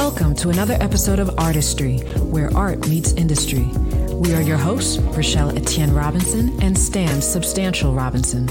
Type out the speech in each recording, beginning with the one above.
Welcome to another episode of Artistry, where art meets industry. We are your hosts, Rochelle Etienne Robinson and Stan Substantial Robinson.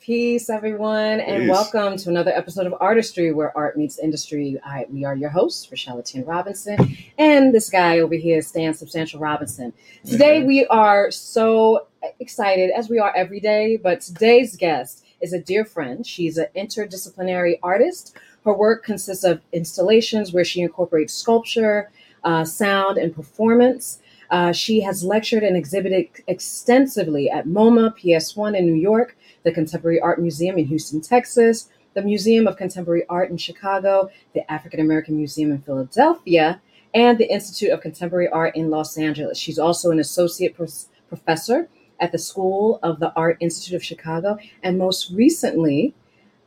Peace, everyone, and Peace. welcome to another episode of Artistry, where art meets industry. I, we are your hosts, Rochelle Etienne Robinson, and this guy over here, Stan Substantial Robinson. Today, Mhm. we are so excited, as we are every day, but today's guest is a dear friend. She's an interdisciplinary artist. Her work consists of installations where she incorporates sculpture, uh, sound, and performance. Uh, she has lectured and exhibited extensively at MoMA, PS1 in New York, the Contemporary Art Museum in Houston, Texas, the Museum of Contemporary Art in Chicago, the African American Museum in Philadelphia, and the Institute of Contemporary Art in Los Angeles. She's also an associate pros- professor at the School of the Art Institute of Chicago, and most recently,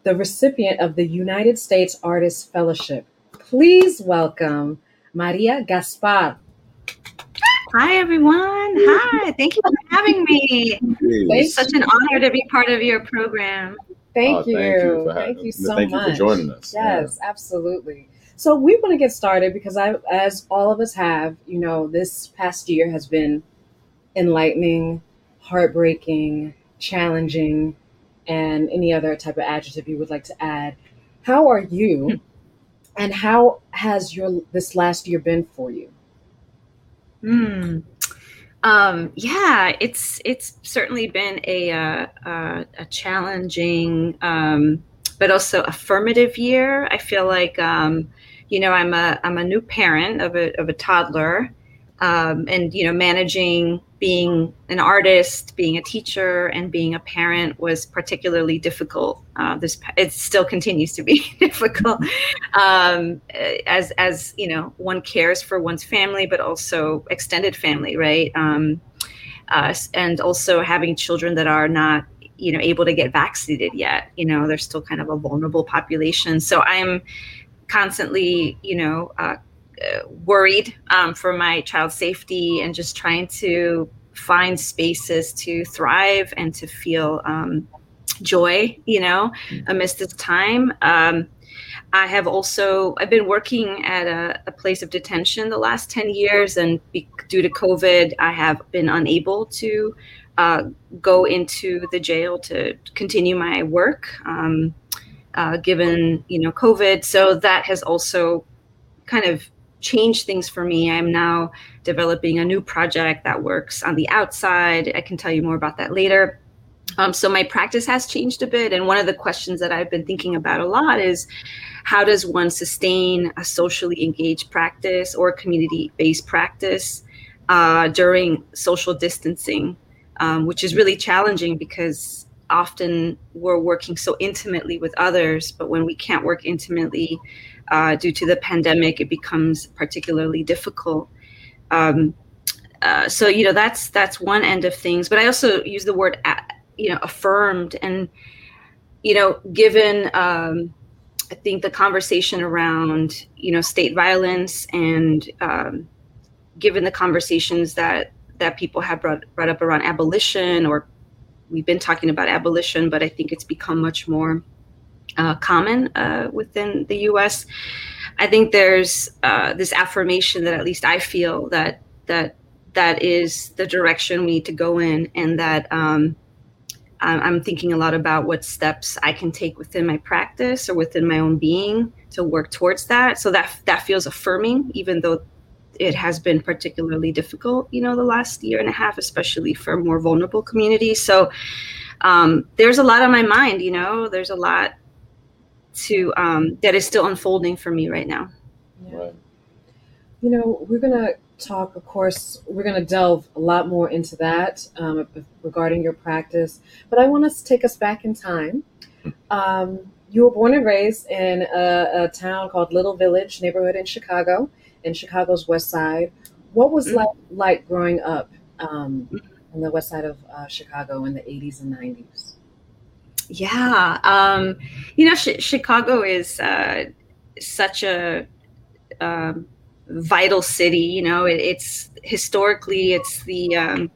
the recipient of the United States Artist Fellowship. Please welcome Maria Gaspar. Hi, everyone. Hi. Thank you for having me. It's such an honor to be part of your program. Thank Oh, you. Thank you, for Thank you so thank much. you for joining us. Yes, absolutely. So we want to get started because I, as all of us have, you know, this past year has been enlightening, heartbreaking, challenging, and any other type of adjective you would like to add. How are you, and how has your this last year been for you? Hmm. Um, yeah, it's it's certainly been a uh, uh, a challenging, um, but also affirmative year. I feel like um, you know I'm a I'm a new parent of a of a toddler, um, and you know managing being an artist, being a teacher, and being a parent was particularly difficult. Uh, this it still continues to be difficult um, as as you know one cares for one's family, but also extended family, right? Um, uh, and also having children that are not you know able to get vaccinated yet. You know they're still kind of a vulnerable population. So I'm constantly you know uh, worried um, for my child's safety and just trying to find spaces to thrive and to feel um, joy you know amidst this time. Um, i have also i've been working at a, a place of detention the last 10 years and be, due to covid i have been unable to uh, go into the jail to continue my work um, uh, given you know covid. So that has also kind of changed things for me. I'm now developing a new project that works on the outside. I can tell you more about that later. Um, so my practice has changed a bit and one of the questions that i've been thinking about a lot is how does one sustain a socially engaged practice or community-based practice uh, during social distancing? Um, which is really challenging because often we're working so intimately with others but when we can't work intimately uh, due to the pandemic, it becomes particularly difficult. Um, uh, so you know that's that's one end of things, but I also use the word you know affirmed, and you know given um, I think the conversation around you know state violence and um, given the conversations that that people have brought, brought up around abolition or we've been talking about abolition, but I think it's become much more uh, common uh, within the U.S. I think there's uh, this affirmation that at least I feel that that that is the direction we need to go in, and that um, I'm thinking a lot about what steps I can take within my practice or within my own being to work towards that. So that that feels affirming, even though it has been particularly difficult, you know, the last year and a half, especially for more vulnerable communities. So um, there's a lot on my mind, you know, there's a lot to um, that is still unfolding for me right now. Right. You know, we're going to talk, of course, we're going to delve a lot more into that um, regarding your practice. But I want us to take us back in time. Um, you were born and raised in a, a town called Little Village neighborhood in Chicago, in Chicago's West Side. What was Mhm. like, like growing up um, on the West Side of uh, Chicago in the 80s and 90s? Yeah, um, you know, Ch- Chicago is uh, such a um, vital city. You know, it, it's historically it's the um,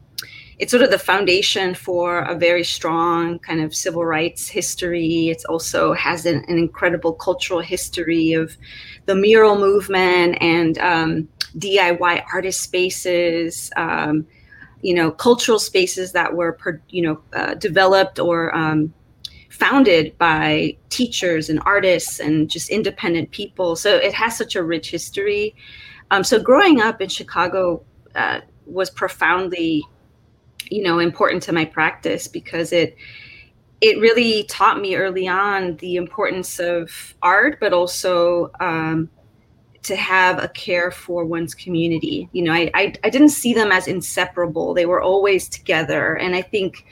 it's sort of the foundation for a very strong kind of civil rights history. It also has an, an incredible cultural history of the mural movement and um, DIY artist spaces. Um, you know, cultural spaces that were, you know, uh, developed or um, founded by teachers and artists and just independent people. So it has such a rich history. Um, so growing up in Chicago uh, was profoundly, you know, important to my practice because it it really taught me early on the importance of art, but also um, to have a care for one's community. You know, I, I, I didn't see them as inseparable; they were always together, and I think.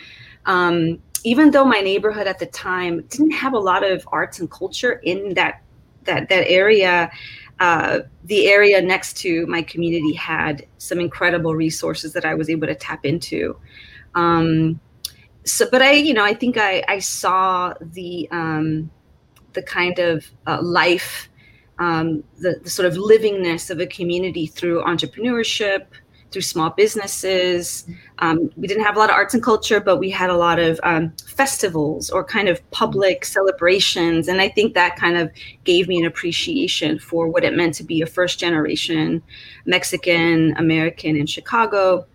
Um, even though my neighborhood at the time didn't have a lot of arts and culture in that that that area, uh, the area next to my community had some incredible resources that I was able to tap into. Um, so, but I, you know, I think I, I saw the um, the kind of uh, life, um, the, the sort of livingness of a community through entrepreneurship, through small businesses. Um, we didn't have a lot of arts and culture, but we had a lot of um, festivals or kind of public celebrations. And I think that kind of gave me an appreciation for what it meant to be a first generation Mexican American in Chicago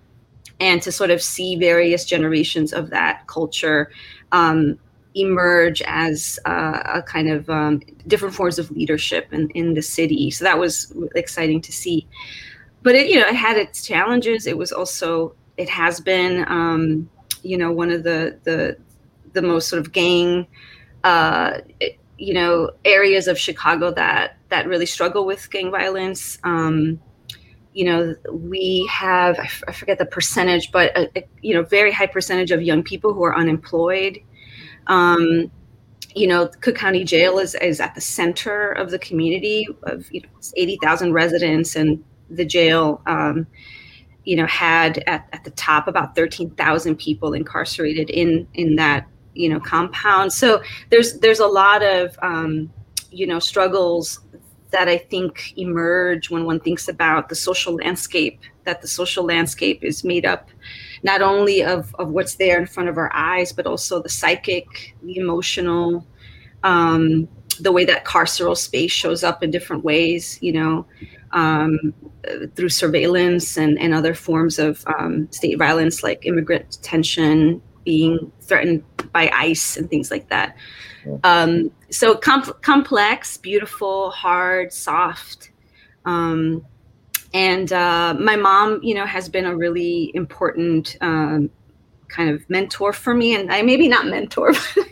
and to sort of see various generations of that culture. Um, emerge as uh, a kind of um, different forms of leadership in, in the city. So that was exciting to see but it, you know, it had its challenges. It was also, it has been, um, you know, one of the the the most sort of gang, uh, you know, areas of Chicago that that really struggle with gang violence. Um, you know, we have I forget the percentage, but a, a, you know, very high percentage of young people who are unemployed. Um, you know, Cook County Jail is, is at the center of the community of you know, 80,000 residents and the jail, um, you know, had at, at the top about 13,000 people incarcerated in in that you know compound. So there's there's a lot of um, you know struggles that I think emerge when one thinks about the social landscape. That the social landscape is made up not only of, of what's there in front of our eyes, but also the psychic, the emotional, um, the way that carceral space shows up in different ways. You know, um, through surveillance and, and other forms of um, state violence like immigrant detention, being threatened by ICE and things like that. Um, so com- complex, beautiful, hard, soft. Um, and uh, my mom, you know, has been a really important um, kind of mentor for me. And I maybe not mentor, but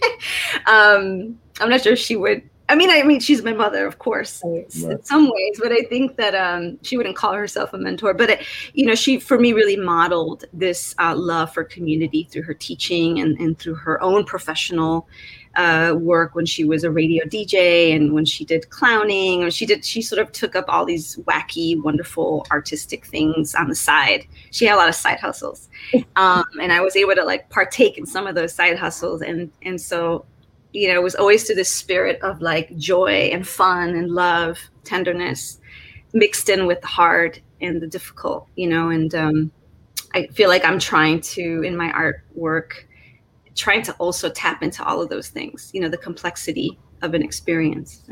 um, I'm not sure she would I mean, I mean, she's my mother, of course, right. in some ways, but I think that um, she wouldn't call herself a mentor. But it, you know, she for me really modeled this uh, love for community through her teaching and, and through her own professional uh, work when she was a radio DJ and when she did clowning. Or she did, she sort of took up all these wacky, wonderful artistic things on the side. She had a lot of side hustles, um, and I was able to like partake in some of those side hustles, and and so you know, it was always to this spirit of like joy and fun and love, tenderness mixed in with the hard and the difficult, you know, and um, I feel like I'm trying to, in my artwork, trying to also tap into all of those things, you know, the complexity of an experience.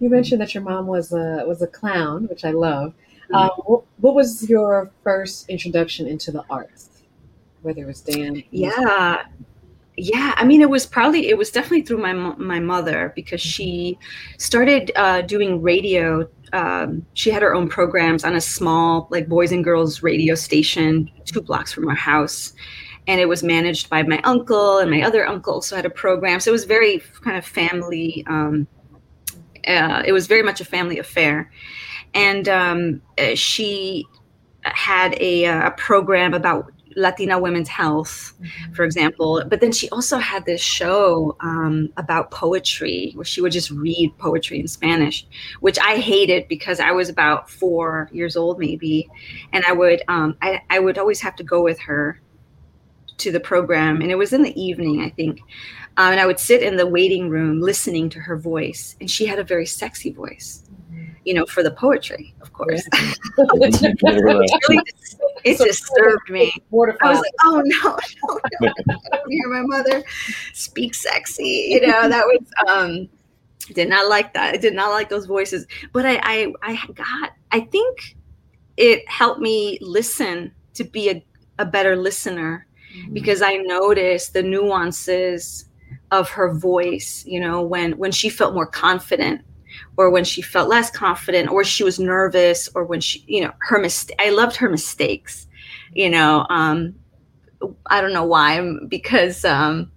You mentioned that your mom was a was a clown, which I love. Mm-hmm. Um, what, what, was your first introduction into the arts? Whether it was dance, yeah, yeah i mean it was probably it was definitely through my my mother because she started uh, doing radio um, she had her own programs on a small like boys and girls radio station two blocks from our house. And it was managed by my uncle and my other uncle also had a program. So it was very kind of family um, uh, it was very much a family affair. And um, uh, she had a, uh, a program about Latina women's health, mm-hmm. for example. But then she also had this show um, about poetry where she would just read poetry in Spanish, which I hated because I was about four years old, maybe, and I would um, I, I would always have to go with her to the program, and it was in the evening, I think. Um, and I would sit in the waiting room listening to her voice, and she had a very sexy voice, mm-hmm. you know, for the poetry, of course. Yeah. really it so just served me. I was like, oh no, no, no. I don't hear my mother speak sexy. You know, that was um did not like that. I did not like those voices. But I I I got I think it helped me listen to be a, a better listener mm-hmm. because I noticed the nuances of her voice, you know, when when she felt more confident or when she felt less confident or she was nervous or when she you know her mistake i loved her mistakes you know um i don't know why because um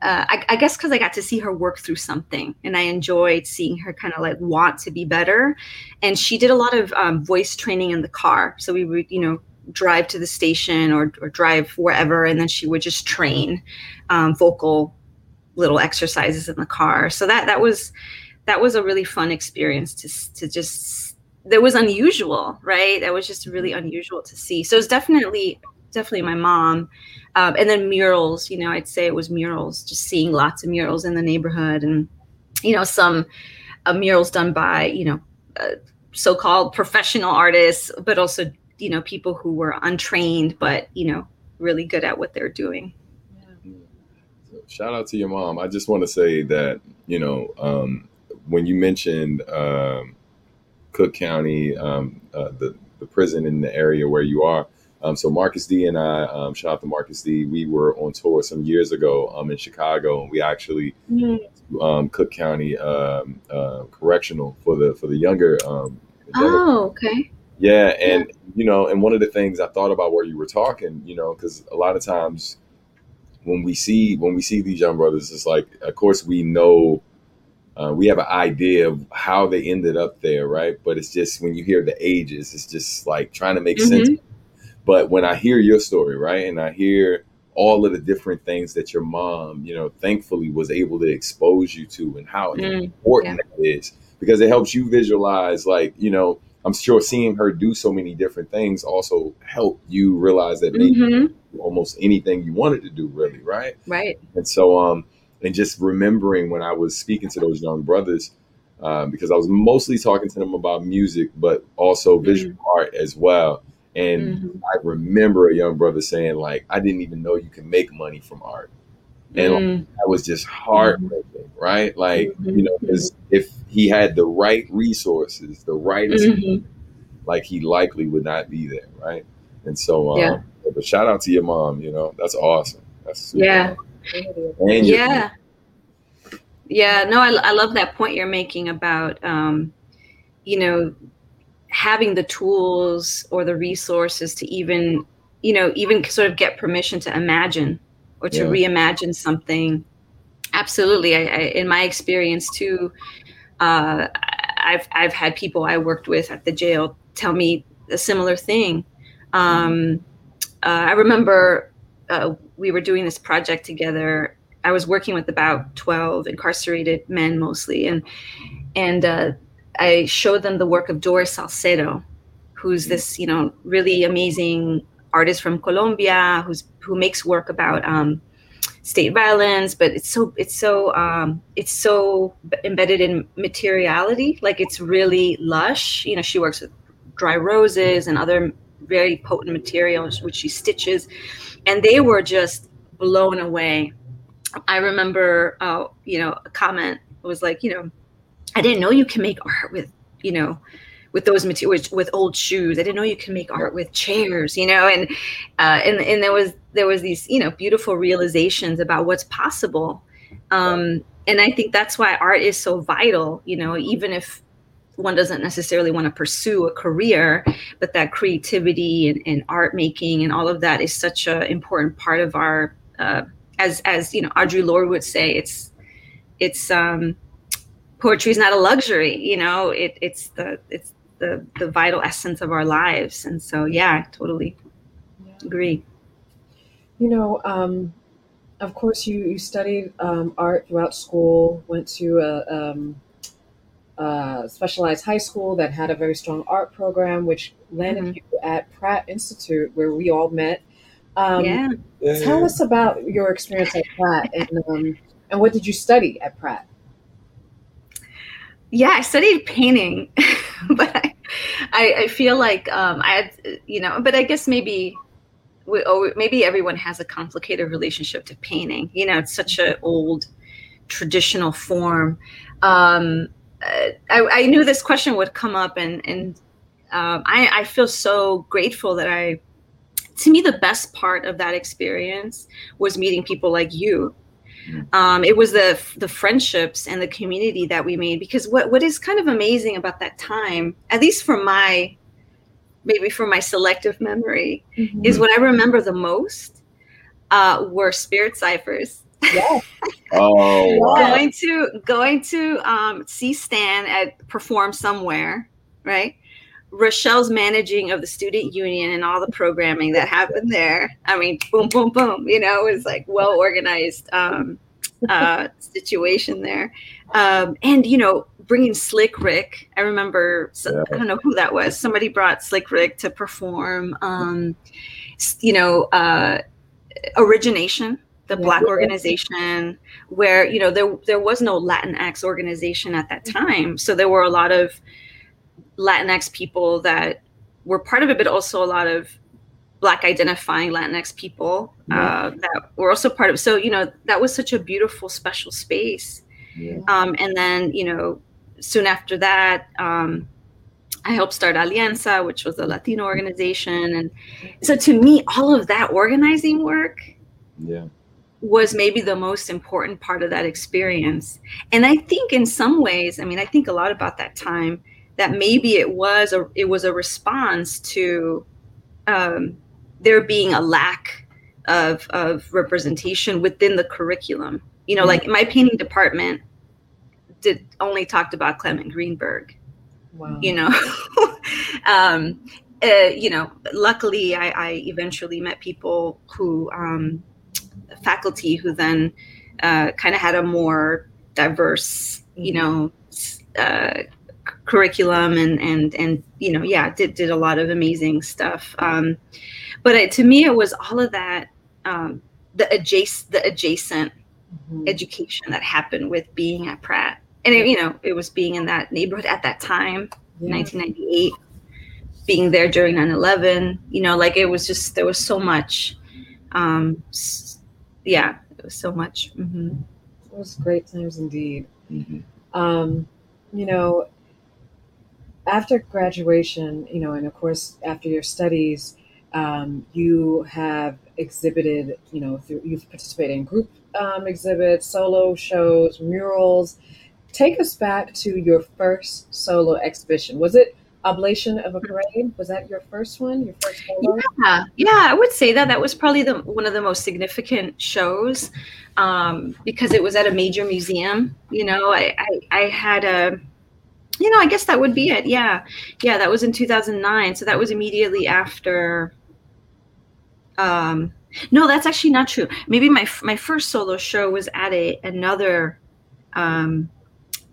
uh, I, I, guess because I got to see her work through something, and I enjoyed seeing her kind of like want to be better. And she did a lot of um, voice training in the car, so we would, you know, drive to the station or, or drive wherever, and then she would just train um, vocal little exercises in the car. So that that was that was a really fun experience to to just that was unusual, right? That was just really unusual to see. So it's definitely definitely my mom, um, and then murals. You know, I'd say it was murals. Just seeing lots of murals in the neighborhood, and you know, some uh, murals done by you know uh, so-called professional artists, but also you know people who were untrained, but you know really good at what they're doing. shout out to your mom. I just want to say that you know um, when you mentioned um, Cook County, um, uh, the the prison in the area where you are. Um, so Marcus D and I, um, shout out to Marcus D. We were on tour some years ago um, in Chicago, and we actually mm-hmm. um, Cook County um, uh, Correctional for the for the younger. Um, oh, okay. Yeah, and yeah. you know, and one of the things I thought about where you were talking, you know, because a lot of times when we see when we see these young brothers, it's like, of course, we know uh, we have an idea of how they ended up there, right? But it's just when you hear the ages, it's just like trying to make mm-hmm. sense. But when I hear your story, right, and I hear all of the different things that your mom, you know, thankfully was able to expose you to and how mm, important yeah. that is because it helps you visualize, like, you know, I'm sure seeing her do so many different things also helped you realize that mm-hmm. almost anything you wanted to do, really, right? Right. And so, um, and just remembering when I was speaking to those young brothers, um, because I was mostly talking to them about music, but also mm-hmm. visual mm-hmm. art as well. And mm-hmm. I remember a young brother saying, like, I didn't even know you can make money from art. And mm-hmm. that was just heartbreaking, mm-hmm. right? Like, you know, because mm-hmm. if he had the right resources, the right, like, he likely would not be there, right? And so, um, yeah. but shout out to your mom, you know, that's awesome. That's yeah. Awesome yeah. Yeah, no, I, I love that point you're making about, um, you know, having the tools or the resources to even, you know, even sort of get permission to imagine or to yeah. reimagine something. Absolutely. I, I, in my experience too, uh, I've, I've had people I worked with at the jail tell me a similar thing. Um, uh, I remember uh, we were doing this project together. I was working with about 12 incarcerated men mostly. And, and uh, I showed them the work of Doris Salcedo, who's this, you know, really amazing artist from Colombia who's, who makes work about um, state violence, but it's so, it's so, um, it's so embedded in materiality. Like it's really lush. You know, she works with dry roses and other very potent materials, which she stitches and they were just blown away. I remember, uh, you know, a comment was like, you know, I didn't know you can make art with, you know, with those materials with old shoes. I didn't know you can make art with chairs, you know, and uh, and and there was there was these you know beautiful realizations about what's possible, um, and I think that's why art is so vital. You know, even if one doesn't necessarily want to pursue a career, but that creativity and, and art making and all of that is such an important part of our, uh, as as you know, Audre Lorde would say, it's it's um, poetry is not a luxury. You know, it, it's the it's the the vital essence of our lives, and so yeah, totally yeah. agree. You know, um, of course, you you studied um, art throughout school, went to a um, uh, specialized high school that had a very strong art program, which landed mm-hmm. you at Pratt Institute, where we all met. Um, yeah. Tell us about your experience at Pratt, and um, and what did you study at Pratt? Yeah, I studied painting, but I, I, I feel like um, I had, you know, but I guess maybe we, oh, maybe everyone has a complicated relationship to painting. You know, it's such an old traditional form. Um, I, I, knew this question would come up, and and um, I, I feel so grateful that I. To me, the best part of that experience was meeting people like you mm. um, it was the the friendships and the community that we made because what what is kind of amazing about that time at least for my maybe for my selective memory, mm-hmm. is what I remember the most uh, were spirit ciphers. Yeah. oh, wow. going to going to um, see Stan at perform somewhere, right? Rochelle's managing of the student union and all the programming that happened there. I mean, boom, boom, boom. You know, it was like well organized um, uh, situation there, um, and you know, bringing Slick Rick. I remember, yeah. I don't know who that was. Somebody brought Slick Rick to perform. Um, you know, uh, Origination, the yeah. Black organization, where you know there there was no Latinx organization at that mm-hmm. time, so there were a lot of Latinx people that were part of it, but also a lot of black identifying latinx people uh, that were also part of it so you know that was such a beautiful special space yeah. um, and then you know soon after that, um, I helped start Alianza, which was a Latino organization. And so to me, all of that organizing work yeah. Was maybe the most important part of that experience. And I think in some ways, I mean, I think a lot about that time that maybe it was a it was a response to um, there being a lack of of representation within the curriculum. You know, mm-hmm. like my painting department did only talked about Clement Greenberg. Wow. You know, um, uh, you know. Luckily, I, I, eventually met people who um, faculty who then uh, kind of had a more diverse, you know, uh, curriculum and and and you know, yeah, did did a lot of amazing stuff. Um, but it, to me, it was all of that. Um, the adjacent the adjacent mm-hmm. education that happened with being at Pratt and it, you know it was being in that neighborhood at that time yeah. 1998 being there during 9-11 you know like it was just there was so much um yeah it was so much mm-hmm. it was great times indeed mm-hmm. um you know after graduation you know and of course after your studies um, you have exhibited you know through, you've participated in group um, exhibits solo shows murals Take us back to your first solo exhibition. Was it Oblation of a Parade? Was that your first one? Your first? Yeah, yeah, I would say that that was probably the one of the most significant shows um, because it was at a major museum. You know, I, I, I had a you know, I guess that would be it. Yeah. Yeah, that was in 2009. So that was immediately after um no, that's actually not true. Maybe my my first solo show was at a another um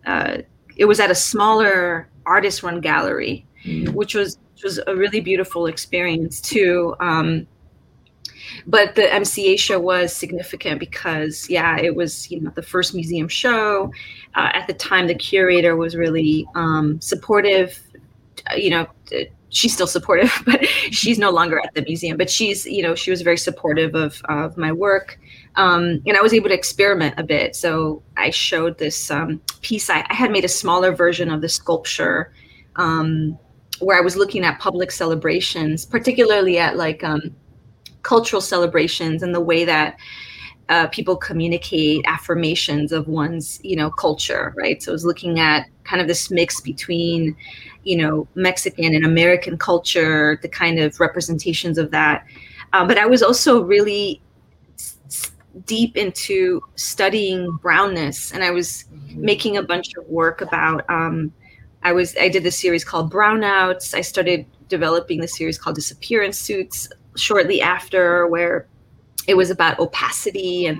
uh, it was at a smaller artist run gallery, mm-hmm. which was which was a really beautiful experience too. Um, but the MCA show was significant because, yeah, it was you know the first museum show. Uh, at the time, the curator was really um, supportive. Uh, you know, she's still supportive, but she's no longer at the museum. But she's you know she was very supportive of of my work um, and I was able to experiment a bit. So I showed this um, piece. I, I, had made a smaller version of the sculpture um, where I was looking at public celebrations, particularly at like um, cultural celebrations and the way that uh, people communicate affirmations of one's, you know, culture, right? So I was looking at kind of this mix between, you know, Mexican and American culture, the kind of representations of that. Uh, but I was also really deep into studying brownness and i was mm-hmm. making a bunch of work about um, i was i did this series called brownouts. I started developing the series called disappearance suits shortly after where it was about opacity and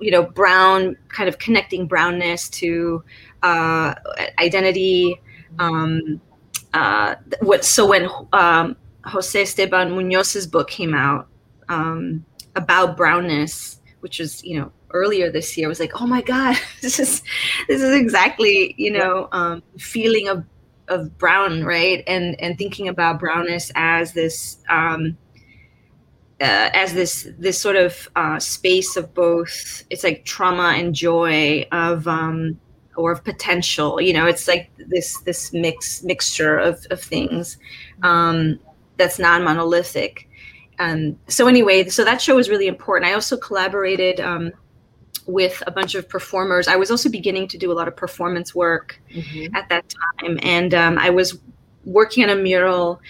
you know brown kind of connecting brownness to uh, identity. Um, uh, what so when um, jose esteban munoz's book came out um, about brownness, which was you know earlier this year, I was like, oh my god, this is this is exactly you know um, feeling of of brown, right? And and thinking about brownness as this um, uh, as this this sort of uh, space of both. It's like trauma and joy of um, or of potential. You know, it's like this this mix mixture of of things um, that's non monolithic. Um, so anyway, so that show was really important. I also collaborated um, with a bunch of performers. I was also beginning to do a lot of performance work mm-hmm. at that time, and um, I was working on a mural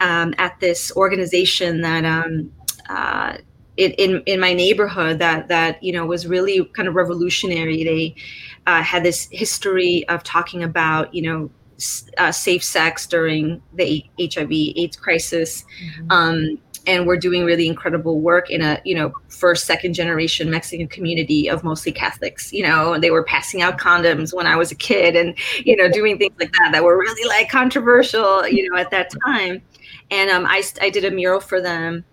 um, at this organization that um, uh, in, in, in my neighborhood that that you know was really kind of revolutionary. They uh, had this history of talking about you know uh, safe sex during the HIV/AIDS crisis. Mm-hmm. Um, and we're doing really incredible work in a you know first second generation mexican community of mostly catholics you know they were passing out condoms when i was a kid and you know doing things like that that were really like controversial you know at that time. And um, I, I did a mural for them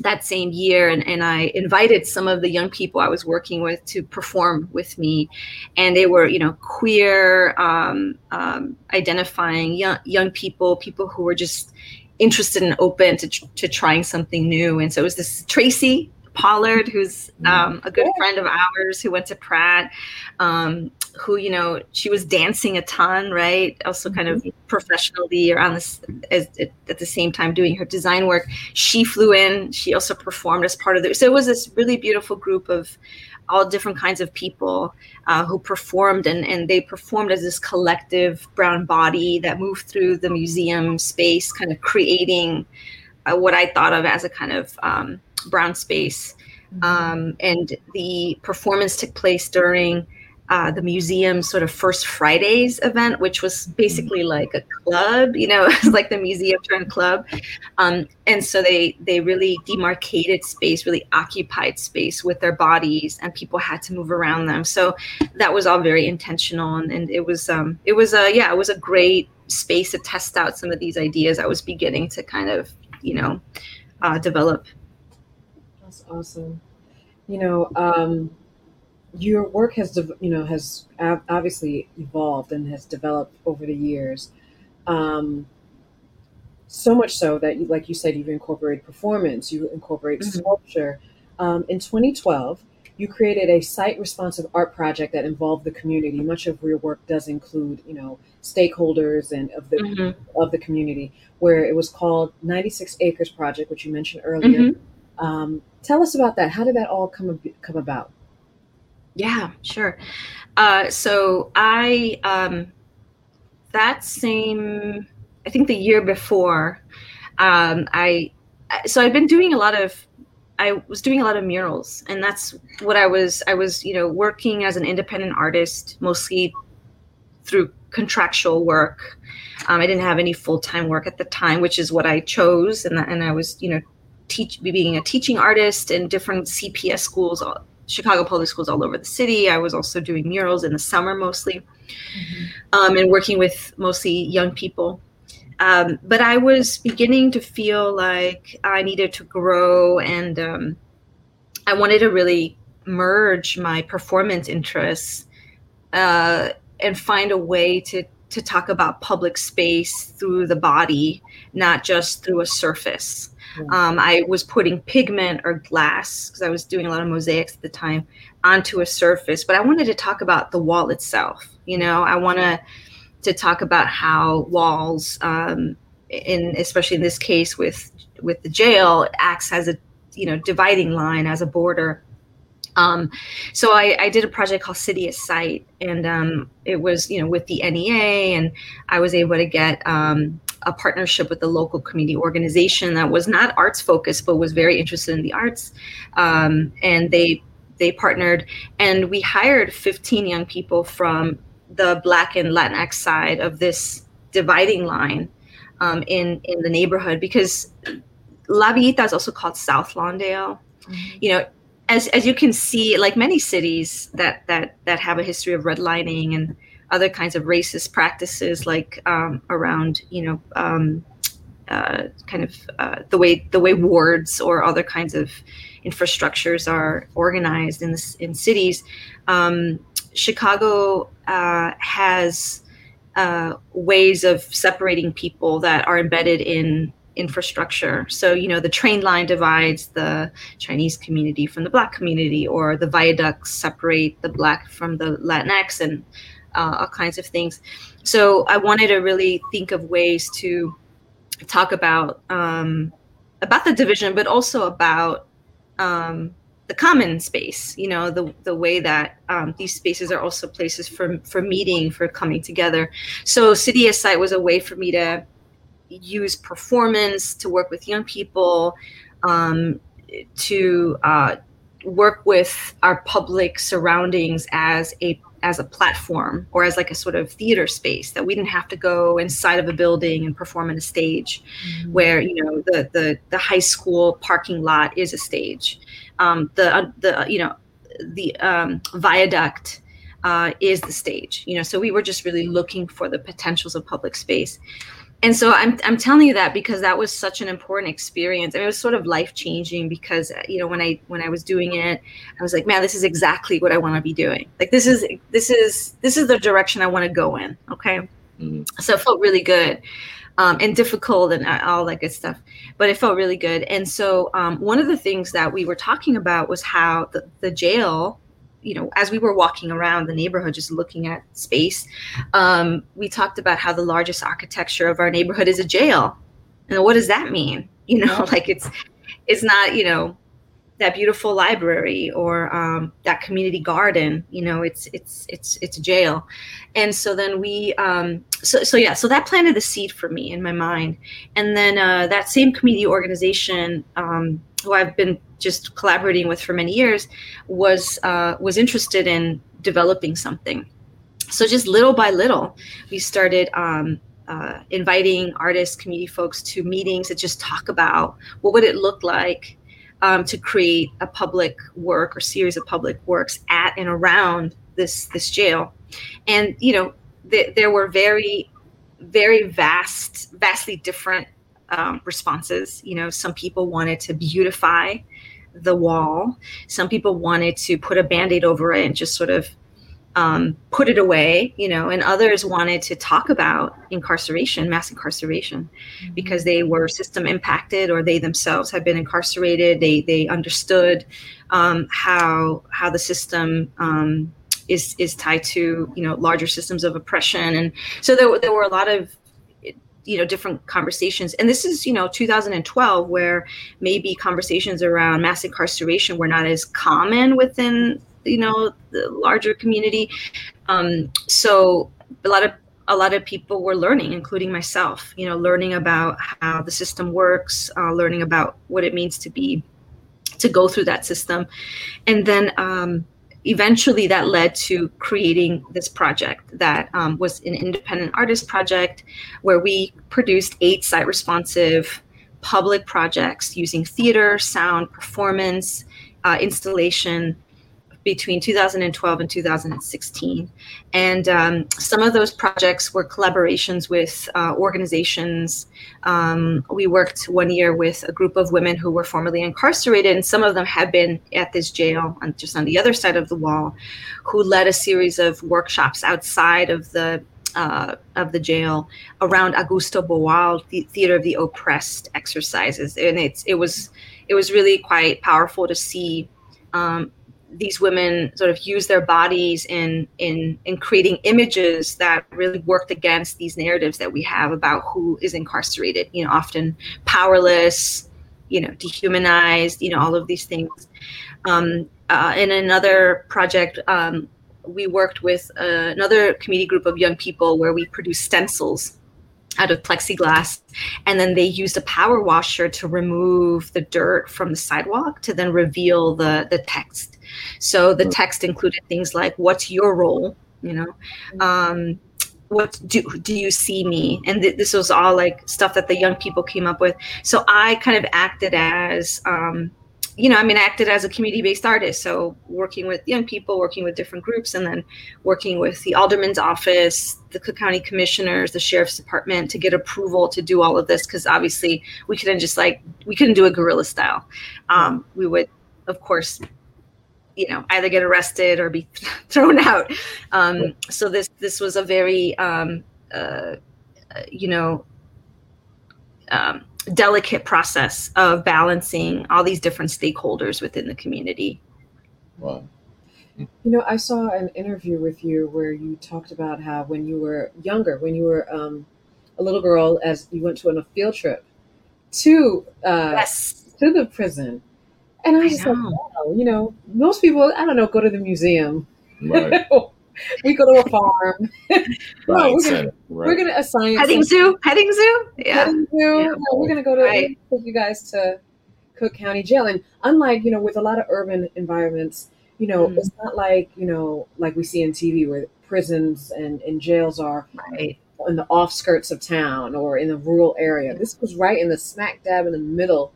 that same year and, and i invited some of the young people i was working with to perform with me. And they were you know queer um, um, identifying young, young people people who were just interested and open to, to trying something new. And so it was this tracy pollard who's um, a good friend of ours who went to pratt um, who you know she was dancing a ton right? Also kind of mm-hmm. professionally around this as, at the same time doing her design work. She flew in. She also performed as part of the so it was this really beautiful group of all different kinds of people uh, who performed and, and they performed as this collective brown body that moved through the museum space kind of creating uh, what i thought of as a kind of um, brown space mm-hmm. um, and the performance took place during uh, the museum sort of first Fridays event, which was basically like a club, you know, like the museum turned club. Um, and so they they really demarcated space, really occupied space with their bodies, and people had to move around them. So that was all very intentional, and, and it was um, it was a yeah, it was a great space to test out some of these ideas I was beginning to kind of you know uh, develop. That's awesome. You know. Um, your work has you know has obviously evolved and has developed over the years um, so much so that you, like you said you've incorporated performance you incorporate mm-hmm. sculpture um, in 2012 you created a site responsive art project that involved the community much of your work does include you know stakeholders and of the mm-hmm. of the community where it was called 96 acres project which you mentioned earlier mm-hmm. um, tell us about that how did that all come come about yeah, sure. Uh, so I um, that same I think the year before um, I so I've been doing a lot of I was doing a lot of murals and that's what I was I was you know working as an independent artist mostly through contractual work. Um, I didn't have any full time work at the time, which is what I chose, and and I was you know teach being a teaching artist in different CPS schools Chicago public schools all over the city. I was also doing murals in the summer mostly, mm-hmm. um, and working with mostly young people. Um, but I was beginning to feel like I needed to grow, and um, I wanted to really merge my performance interests uh, and find a way to to talk about public space through the body, not just through a surface. Um, I was putting pigment or glass because I was doing a lot of mosaics at the time onto a surface, but I wanted to talk about the wall itself. You know, I want to to talk about how walls, um, in especially in this case with with the jail, acts as a you know dividing line as a border. Um, so I, I, did a project called City as Site, and um, it was you know with the NEA, and I was able to get um, a partnership with a local community organization that was not arts focused but was very interested in the arts um, and they they partnered and we hired 15 young people from the black and latinx side of this dividing line um, in in the neighborhood because la villita is also called south lawndale mm-hmm. you know as, as you can see like many cities that that that have a history of redlining and other kinds of racist practices, like um, around you know um, uh, kind of uh, the way the way wards or other kinds of infrastructures are organized in in cities. Um, Chicago uh, has uh, ways of separating people that are embedded in infrastructure. So, you know, the train line divides the Chinese community from the Black community, or the viaducts separate the Black from the Latinx, and uh, all kinds of things. So, I wanted to really think of ways to talk about um, about the division, but also about um, the common space. You know, the the way that um, these spaces are also places for for meeting, for coming together. So, City as Site was a way for me to use performance to work with young people, um, to uh, work with our public surroundings as a as a platform or as like a sort of theater space that we didn't have to go inside of a building and perform on a stage mm-hmm. where you know the, the the high school parking lot is a stage um, the uh, the you know the um, viaduct uh, is the stage you know so we were just really looking for the potentials of public space and so I'm, I'm telling you that because that was such an important experience. I and it was sort of life changing because you know when i when i was doing it i was like man this is exactly what i want to be doing. Like this is this is this is the direction i want to go in okay? Mm-hmm. so it felt really good um, and difficult and all that good stuff but it felt really good. And so um, one of the things that we were talking about was how the, the jail you know, as we were walking around the neighborhood, just looking at space, um, we talked about how the largest architecture of our neighborhood is a jail. And what does that mean? You know, like it's it's not you know that beautiful library or um, that community garden. You know, it's it's it's it's a jail. And so then we um, so so yeah, so that planted the seed for me in my mind. And then uh, that same community organization um, who I've been just collaborating with for many years, was uh, was interested in developing something. So just little by little, we started um, uh, inviting artists, community folks to meetings to just talk about what would it look like um, to create a public work or series of public works at and around this this jail, and you know th- there were very very vast, vastly different um, responses. You know, some people wanted to beautify the wall. Some people wanted to put a band aid over it and just sort of um, put it away, you know, and others wanted to talk about incarceration, mass incarceration, mm-hmm. because they were system impacted or they themselves had been incarcerated. They they understood um, how how the system um, is is tied to you know larger systems of oppression, and so there there were a lot of you know different conversations and this is you know 2012 where maybe conversations around mass incarceration were not as common within you know the larger community. Um, so a lot of a lot of people were learning including myself you know learning about how the system works uh, learning about what it means to be to go through that system. And then um, eventually that led to creating this project that um, was an independent artist project where we produced eight site responsive public projects using theater, sound, performance, uh, installation, between 2012 and 2016. And um, some of those projects were collaborations with uh, organizations. Um, we worked one year with a group of women who were formerly incarcerated, and some of them had been at this jail on, just on the other side of the wall, who led a series of workshops outside of the uh, of the jail around Augusto Boal, the theater of the oppressed exercises, and it's it was it was really quite powerful to see um, these women sort of use their bodies in in in creating images that really worked against these narratives that we have about who is incarcerated you know often powerless you know dehumanized you know all of these things. Um, uh, in another project um, we worked with uh, another community group of young people where we produced stencils out of plexiglass and then they used a power washer to remove the dirt from the sidewalk to then reveal the the text so the text included things like, "What's your role?" You know, um, what do do you see me? And th- this was all like stuff that the young people came up with. So I kind of acted as um, you know, I mean, I acted as a community based artist. So working with young people, working with different groups, and then working with the alderman's office, the Cook County commissioners, the sheriff's department to get approval to do all of this. Cause obviously we couldn't just like, we couldn't do a guerrilla style. Um, we would, of course, you know either get arrested or be thrown out um, so this this was a very um, uh, you know, um, delicate process of balancing all these different stakeholders within the community. Wow. You know, I saw an interview with you where you talked about how when you were younger, when you were um, a little girl, as you went to on a field trip to uh, Yes. to the prison, and I I was just like, wow, you know, most people, I don't know, go to the museum. Right. we go to a farm. Right. we're gonna- center, right. We're gonna assign Petting zoo, petting zoo. Yeah. petting zoo. Yeah. No, we're gonna go to Right. take you guys to Cook County Jail. And unlike you know, with a lot of urban environments, you know, Mhm. it's not like you know, like we see in TV where prisons and, and jails are Right. in the offskirts of town or in the rural area. This was right in the smack dab in the middle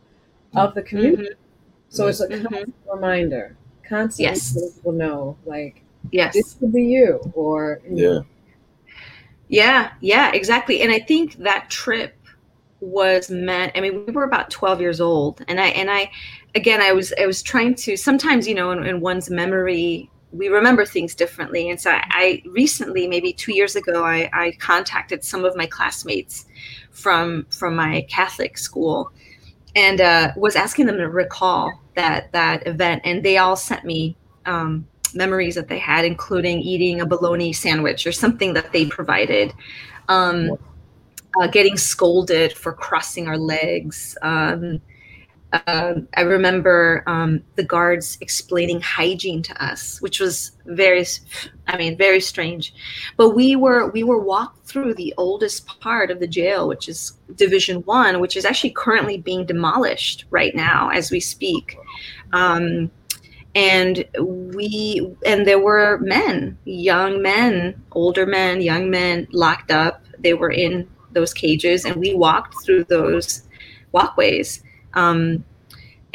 of the community. Mhm. So it's a Mhm. reminder, constantly Yes. letting people know, like Yes. this could be you, or you know, Yeah. Yeah, yeah, exactly. And I think that trip was meant I mean, we were about 12 years old and I and I again I was I was trying to sometimes, you know, in, in one's memory we remember things differently. And so I, I recently, maybe two years ago, I, I contacted some of my classmates from from my Catholic school and uh, was asking them to recall that that event. And they all sent me um, memories that they had, including eating a bologna sandwich or something that they provided, um, uh, getting scolded for crossing our legs. Um, uh, I remember um, the guards explaining hygiene to us, which was very, I mean, very strange. But we were we were walked through the oldest part of the jail, which is Division One, which is actually currently being demolished right now as we speak. Um, and we and there were men young men older men young men locked up they were in those cages and we walked through those walkways um,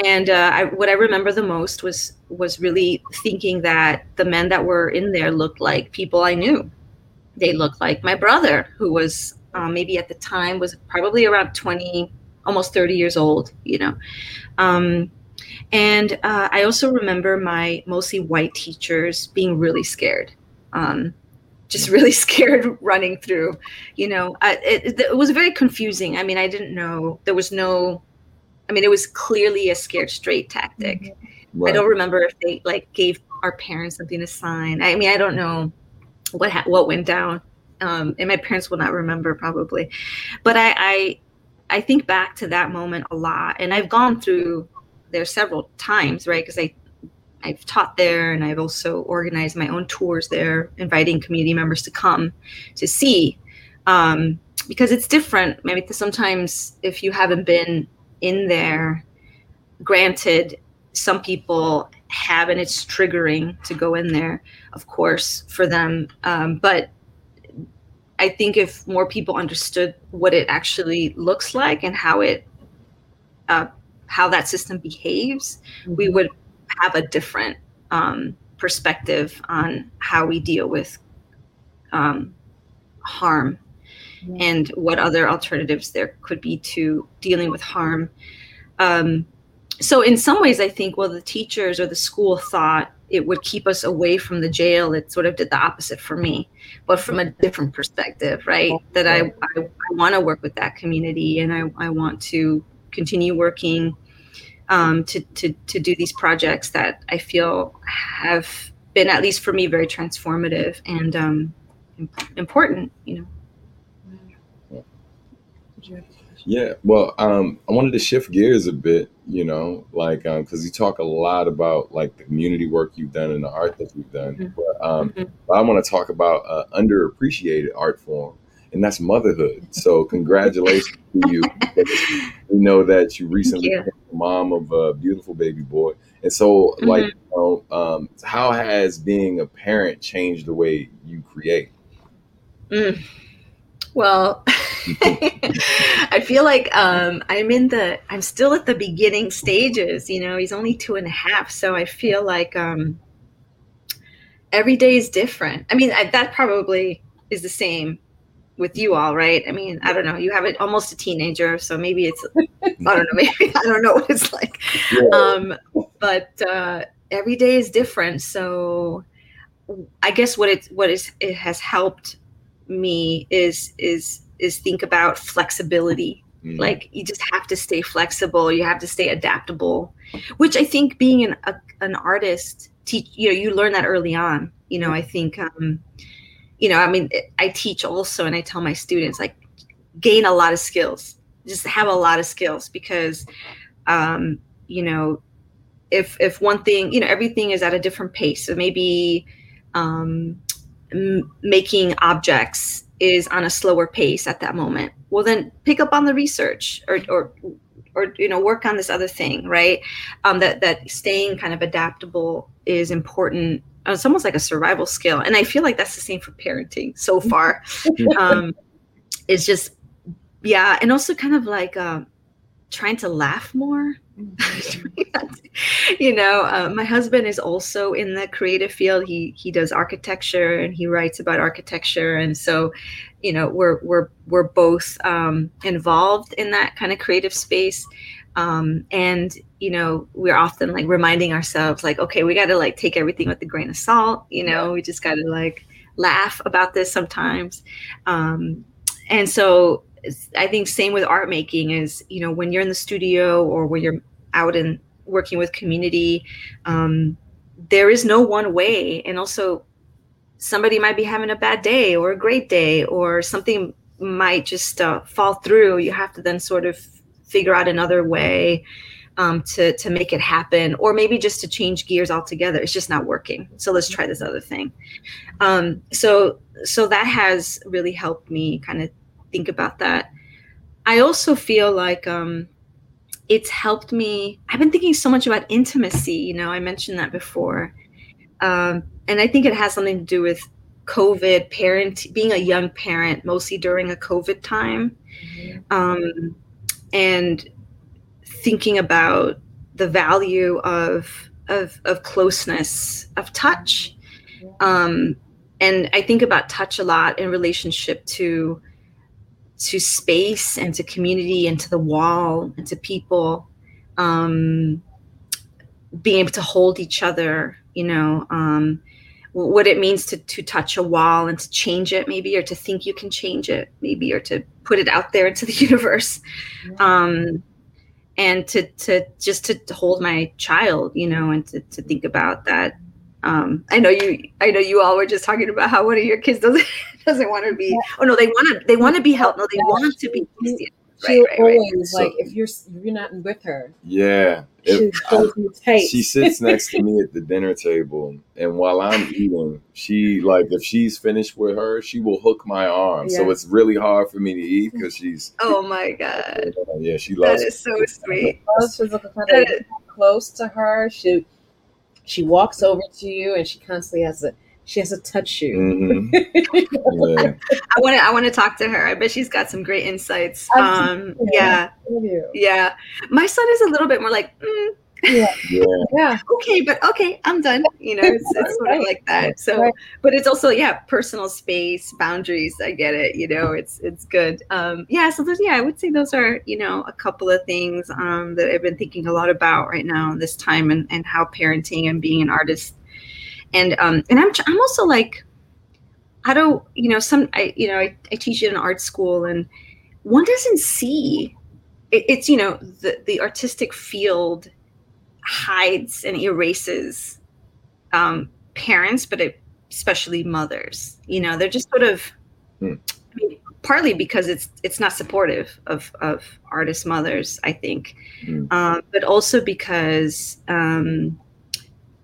and uh, I, what i remember the most was was really thinking that the men that were in there looked like people i knew they looked like my brother who was um, maybe at the time was probably around 20 almost 30 years old you know um, and uh, I also remember my mostly white teachers being really scared, um, just really scared running through. You know, I, it, it was very confusing. I mean, I didn't know there was no. I mean, it was clearly a scared straight tactic. Right. I don't remember if they like gave our parents something to sign. I mean, I don't know what ha- what went down, um, and my parents will not remember probably. But I, I I think back to that moment a lot, and I've gone through there several times, right? Because I I've taught there, and I've also organized my own tours there, inviting community members to come to see. Um, because it's different. Maybe sometimes if you haven't been in there, granted, some people have, and it's triggering to go in there, of course, for them. Um, but I think if more people understood what it actually looks like and how it, uh, how that system behaves, we would have a different um, perspective on how we deal with um, harm and what other alternatives there could be to dealing with harm. Um, so, in some ways, I think, well, the teachers or the school thought it would keep us away from the jail. It sort of did the opposite for me, but from a different perspective, right? That I, I, I want to work with that community and I, I want to continue working um, to, to, to do these projects that I feel have been, at least for me, very transformative and um, important, you know. Yeah, well, um, I wanted to shift gears a bit, you know, like because you talk a lot about like the community work you've done and the art that you've done. Mhm. But, um, Mhm. but I want to talk about uh, underappreciated art form, and that's motherhood. So congratulations to you. we know that you recently you. became mom of a beautiful baby boy, and so like, you know, um, how has being a parent changed the way you create? Mm. Well, I feel like um, I'm in the, I'm still at the beginning stages. You know, he's only two and a half, so I feel like um, every day is different. I mean, I, that probably is the same with you all, right? I mean, I don't know. You have it almost a teenager, so maybe it's, I don't know, maybe I don't know what it's like. Yeah. Um, but uh, every day is different. So I guess what it what is it has helped me is is is think about flexibility mm. like you just have to stay flexible you have to stay adaptable which i think being an a, an artist teach you know you learn that early on you know i think um you know i mean i teach also and i tell my students like gain a lot of skills just have a lot of skills because um you know if if one thing you know everything is at a different pace so maybe um m- making objects is on a slower pace at that moment. Well then pick up on the research or or or you know work on this other thing right? Um that that staying kind of adaptable is important. Uh, it's almost like a survival skill and i feel like that's the same for parenting so far. Um it's just yeah and also kind of like um trying to laugh more you know, uh, my husband is also in the creative field. He he does architecture and he writes about architecture, and so, you know, we're we're we're both um, involved in that kind of creative space. Um, and you know, we're often like reminding ourselves, like, okay, we got to like take everything with a grain of salt. You know, we just got to like laugh about this sometimes. Um, and so I think same with art making is, you know, when you're in the studio or when you're out and working with community um, there is no one way. And also somebody might be having a bad day or a great day or something might just uh, fall through. You have to then sort of figure out another way um, to to make it happen or maybe just to change gears altogether. It's just not working. So let's try this other thing. Um, so so that has really helped me kind of think about that i also feel like um, it's helped me. I've been thinking so much about intimacy. You know, I mentioned that before. Um, and I think it has something to do with COVID, parent, being a young parent, mostly during a COVID time. Mm-hmm. Um, and thinking about the value of, of, of closeness, of touch. Um, and I think about touch a lot in relationship to to space and to community and to the wall and to people um, being able to hold each other you know um, what it means to, to touch a wall and to change it maybe or to think you can change it maybe or to put it out there into the universe. Um, and to to just to hold my child you know and to, to think about that um, I know you. I know you all were just talking about how one of your kids doesn't doesn't want to be. Oh no, they want to. They want to be helped. No, they want to be. She right, right, always right. like if you're if you're not with her. Yeah, if, I, she sits next to me at the dinner table, and while I'm eating, she like if she's finished with her, she will hook my arm. Yeah. So it's really hard for me to eat because she's. Oh my god! Yeah, she loves. That is so sweet. She's close to her. She she walks over to you and she constantly has a she has to touch you. Mm-hmm. yeah. I want to I want to talk to her. I bet she's got some great insights. Um, yeah, yeah. My son is a little bit more like, mm, yeah. yeah. Okay, but okay, I'm done. You know, it's, it's sort of like that. So, right. but it's also yeah, personal space, boundaries. I get it. You know, it's it's good. Um, yeah. So those, yeah, I would say those are you know a couple of things um, that I've been thinking a lot about right now in this time and and how parenting and being an artist, and um and I'm I'm also like, I don't you know some I you know I, I teach in an art school and one doesn't see it, it's you know the the artistic field hides and erases um, parents, but it, especially mothers. You know, they're just sort of hmm. I mean, partly because it's it's not supportive of of artist mothers, I think, hmm. um, but also because um,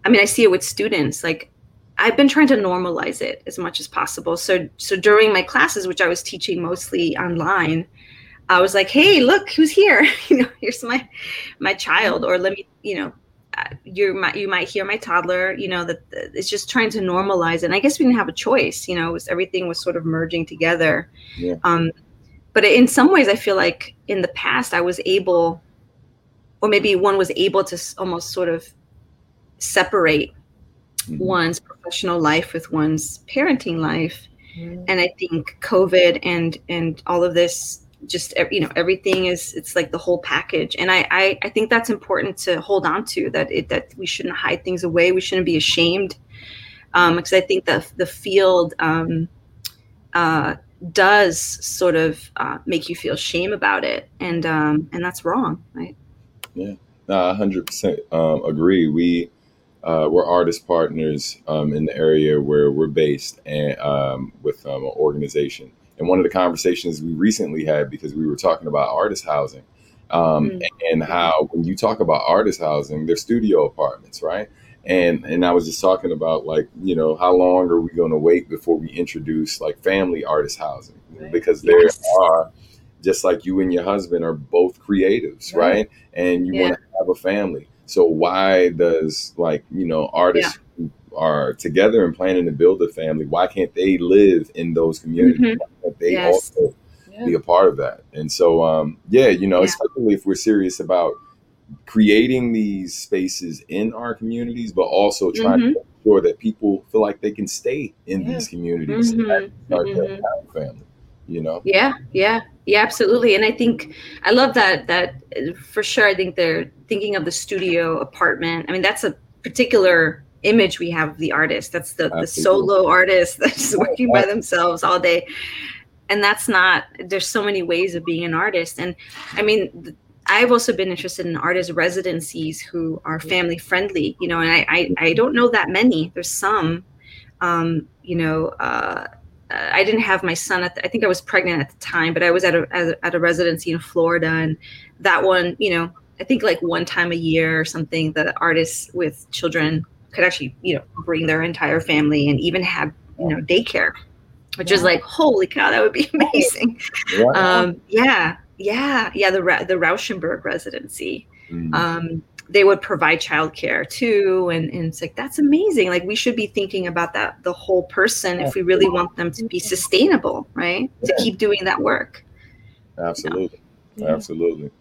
I mean, I see it with students. Like, I've been trying to normalize it as much as possible. So so during my classes, which I was teaching mostly online. I was like, "Hey, look who's here! you know, here's my my child." Or let me, you know, uh, you might you might hear my toddler. You know that it's just trying to normalize. And I guess we didn't have a choice. You know, was, everything was sort of merging together. Yeah. Um, but in some ways, I feel like in the past I was able, or maybe one was able to almost sort of separate mm-hmm. one's professional life with one's parenting life. Mm-hmm. And I think COVID and and all of this just you know everything is it's like the whole package and I, I i think that's important to hold on to that it that we shouldn't hide things away we shouldn't be ashamed um because i think the the field um uh, does sort of uh, make you feel shame about it, and um, and that's wrong, right? Yeah, no, hundred percent um, agree. We uh, we're artist partners um, in the area where we're based, and um, with um, an organization. And one of the conversations we recently had because we were talking about artist housing, um, mm-hmm. and how when you talk about artist housing, they're studio apartments, right? and and I was just talking about like you know how long are we going to wait before we introduce like family artist housing right. because there yes. are just like you and your husband are both creatives right, right? and you yeah. want to have a family so why does like you know artists yeah. Are together and planning to build a family why can't they live in those communities mm-hmm. they yes. also yeah. be a part of that and so um yeah you know especially if we're serious about creating these spaces in our communities, but also trying mm-hmm. to make sure that people feel like they can stay in yeah. these communities mm-hmm. and start mm-hmm. family. You know? Yeah, yeah, yeah, absolutely. And I think I love that. That for sure. I think they're thinking of the studio apartment. I mean, that's a particular image we have of the artist. That's the the solo artist that's working by themselves all day. And that's not there's so many ways of being an artist. And i mean I've also been interested in artist residencies who are family friendly, you know, and I, I, I don't know that many. There's some, um, you know, uh, I didn't have my son at the, I think I was pregnant at the time, but I was at a, at a residency in Florida. And that one, you know, I think like one time a year or something, the artists with children could actually, you know, bring their entire family and even have, you know, daycare, which yeah. is like, holy cow, that would be amazing. Yeah. Um, yeah yeah, yeah, the the Rauschenberg residency. Mm. Um, they would provide childcare too, and, and it's like that's amazing. Like we should be thinking about that the whole person if we really want them to be sustainable, right? Yeah. To keep doing that work. Absolutely, you know? absolutely.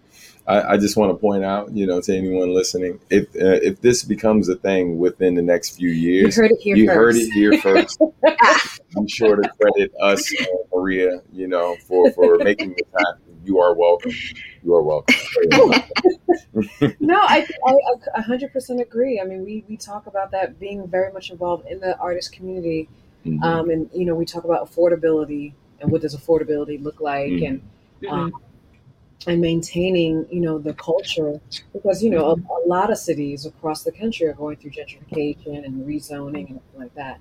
I, I, just want to point out, you know, to anyone listening, if uh, if this becomes a thing within the next few years, you heard it here you first. Heard it here first. I'm sure to credit us, uh, Maria, you know, for for making this happen you are welcome. You are welcome. no, I, I, 100% agree. I mean, we, we talk about that being very much involved in the artist community. Mm-hmm. Um, and, you know, we talk about affordability and what does affordability look like mm-hmm. and, um, mm-hmm. And maintaining, you know, the culture because, you know, a, a, lot of cities across the country are going through gentrification and rezoning and like that.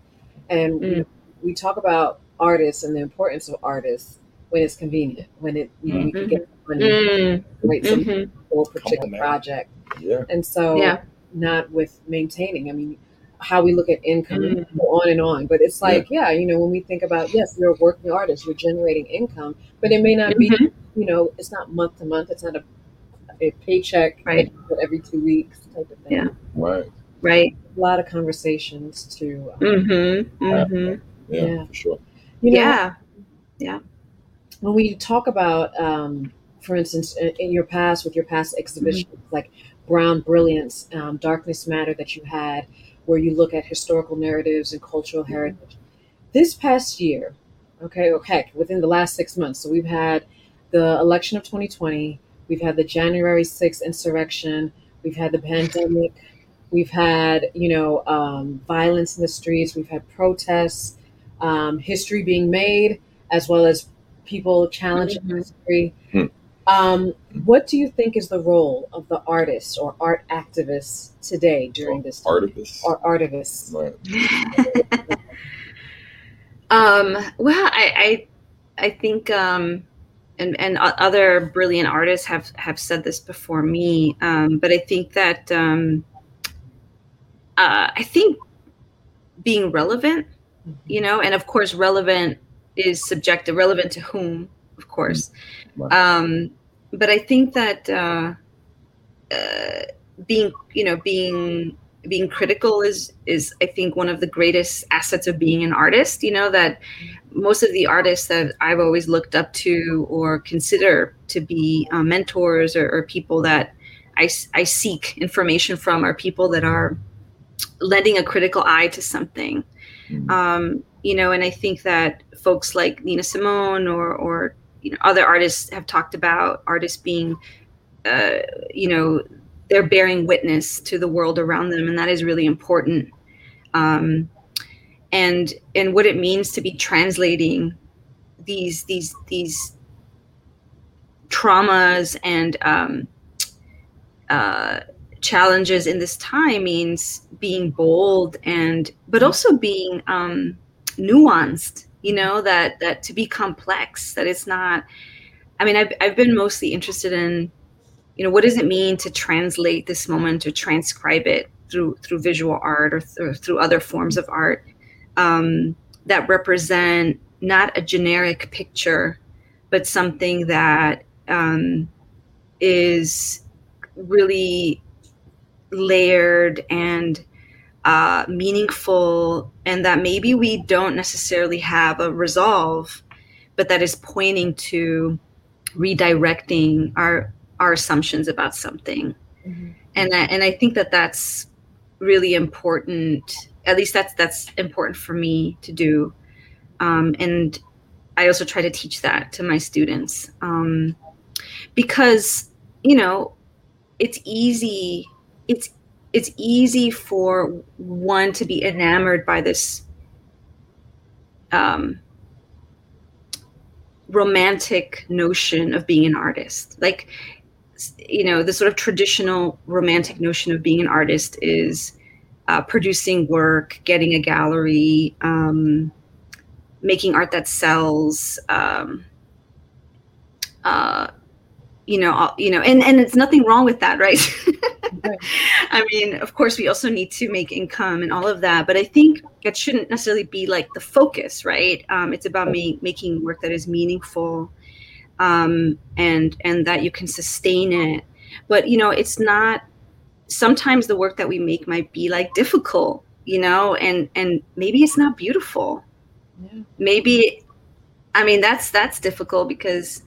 And mm. we, we talk about artists and the importance of artists when it's convenient, when it you know, we can get mm-hmm. money, mm-hmm. right? Some mm-hmm. for a particular project. Yeah. And so yeah. not with maintaining. I mean, how we look at income mm-hmm. on and on. But it's like, yeah. yeah. you know, when we think about yes, you're a working artist, you're generating income, but it may not be, mm-hmm. you know, it's not month to month. It's not a, a paycheck right. every two weeks type of thing. Yeah. Right. Right. A lot of conversations to. Um, mm-hmm. Mm-hmm. Yeah, yeah, for sure. You know, yeah. Yeah when we talk about, um, for instance, in, in, your past with your past exhibitions, mm-hmm. like Brown Brilliance, um, Darkness Matter that you had, where you look at historical narratives and cultural mm-hmm. heritage. This past year, okay, or heck, within the last six months, so we've had the election of 2020, we've had the January 6th insurrection, we've had the pandemic, we've had, you know, um, violence in the streets, we've had protests, um, history being made, as well as people challenging mm-hmm. history. Hmm. Um, what do you think is the role of the artist or art activist today during this time? Artivists. Or artivists. Right. um, well, I, I, I think, um, and, and other brilliant artists have, have said this before me, um, but I think that, um, uh, I think being relevant, mm-hmm. you know, and of course, relevant is subjective, relevant to whom, of course. Um, but I think that uh, uh, being, you know, being being critical is is I think one of the greatest assets of being an artist. You know that most of the artists that I've always looked up to or consider to be uh, mentors or, or, people that I, I seek information from are people that are lending a critical eye to something. Mm-hmm. Um, you know, and I think that folks like Nina Simone or, or you know, other artists have talked about artists being, uh, you know, they're bearing witness to the world around them, and that is really important. Um, and and what it means to be translating these these these traumas and um, uh, challenges in this time means being bold and but also being um, nuanced you know that that to be complex that it's not i mean I've, I've been mostly interested in you know what does it mean to translate this moment or transcribe it through through visual art or, th- or through other forms of art um, that represent not a generic picture but something that um, is really layered and uh, meaningful, and that maybe we don't necessarily have a resolve, but that is pointing to redirecting our our assumptions about something. Mm-hmm. And I, and I think that that's really important. At least that's that's important for me to do. Um, and I also try to teach that to my students um, because you know it's easy it's it's easy for one to be enamored by this um, romantic notion of being an artist. Like you know the sort of traditional romantic notion of being an artist is uh, producing work getting a gallery um, making art that sells um, uh, you know you know and and it's nothing wrong with that right I mean, of course, we also need to make income and all of that, but I think it shouldn't necessarily be like the focus, right? Um, it's about me making work that is meaningful, um, and and that you can sustain it. But you know, it's not. Sometimes the work that we make might be like difficult, you know, and and maybe it's not beautiful. Yeah. Maybe, I mean, that's that's difficult because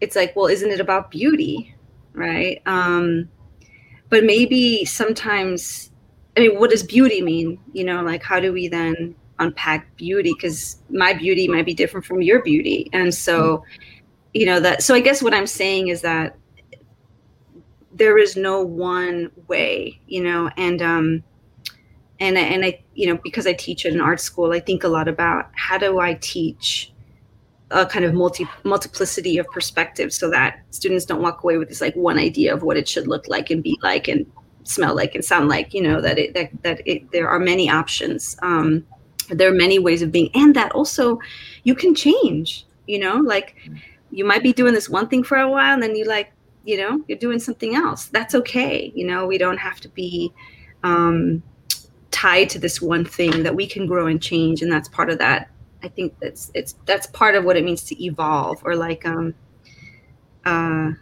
it's like, well, isn't it about beauty, right? Um, but maybe sometimes i mean what does beauty mean? You know like how do we then unpack beauty? Because my beauty might be different from your beauty. And so you know that so i guess what i'm saying is that there is no one way you know and um and and i you know because i teach at an art school i think a lot about how do i teach a kind of multi multiplicity of perspectives so that students don't walk away with this like one idea of what it should look like and be like and smell like and sound like you know that it that, that it, there are many options. Um, there are many ways of being and that also you can change you know like you might be doing this one thing for a while and then you like you know you're doing something else. That's okay you know we don't have to be um, tied to this one thing that we can grow and change and that's part of that I think that's it's that's part of what it means to evolve or like um uh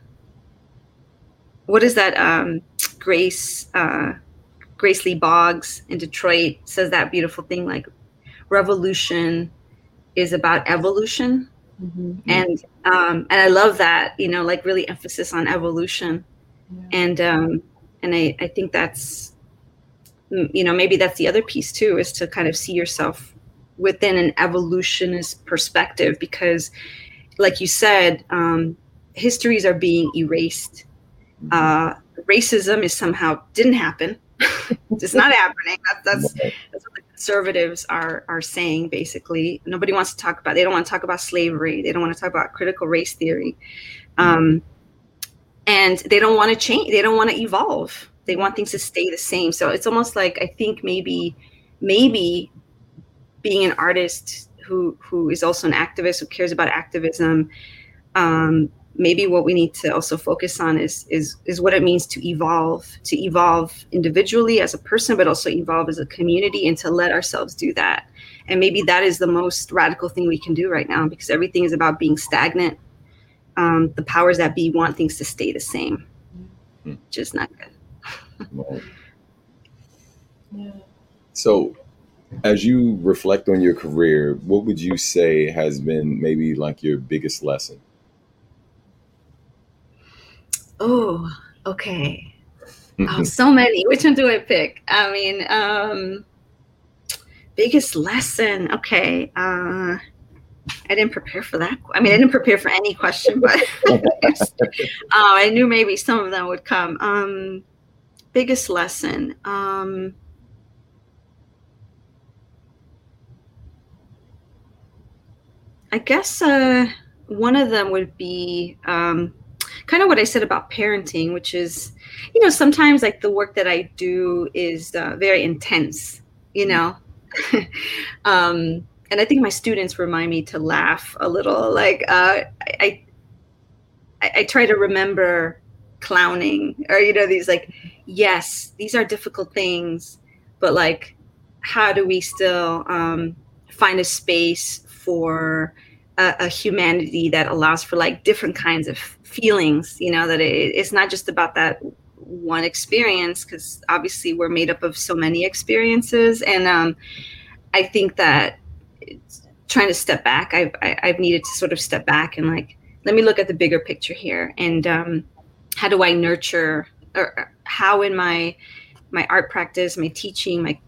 what is that um Grace uh Grace Lee Boggs in Detroit says that beautiful thing like revolution is about evolution mm-hmm. and um and I love that you know like really emphasis on evolution yeah. and um and I I think that's you know maybe that's the other piece too is to kind of see yourself within an evolutionist perspective because like you said um, histories are being erased. Mm-hmm. uh, racism is somehow didn't happen. It's not happening. That's, that's, that's what the conservatives are are saying basically. Nobody wants to talk about they don't want to talk about slavery. They don't want to talk about critical race theory. Um, and they don't want to change they don't want to evolve. They want things to stay the same. So it's almost like i think maybe maybe being an artist who who is also an activist who cares about activism um, maybe what we need to also focus on is is is what it means to evolve to evolve individually as a person but also evolve as a community and to let ourselves do that and maybe that is the most radical thing we can do right now because everything is about being stagnant um, the powers that be want things to stay the same mm-hmm. which is not good yeah. so as you reflect on your career, what would you say has been maybe like your biggest lesson? Oh, okay. oh, so many. Which one do I pick? I mean, um, biggest lesson. Okay. Uh, I didn't prepare for that. I mean, I didn't prepare for any question, but uh, I knew maybe some of them would come. Um, biggest lesson. Um, I guess uh, one of them would be um, kind of what I said about parenting, which is, you know, sometimes like the work that I do is uh, very intense, you know. um, and I think my students remind me to laugh a little. Like uh, I, I, I try to remember clowning or you know these like, yes, these are difficult things, but like, how do we still um, find a space for a, a, humanity that allows for like different kinds of feelings? You know that it, it's not just about that one experience because obviously we're made up of so many experiences and um, i think that trying to step back I've, I've needed to sort of step back and like let me look at the bigger picture here and um, how do i nurture or how in my my art practice my teaching my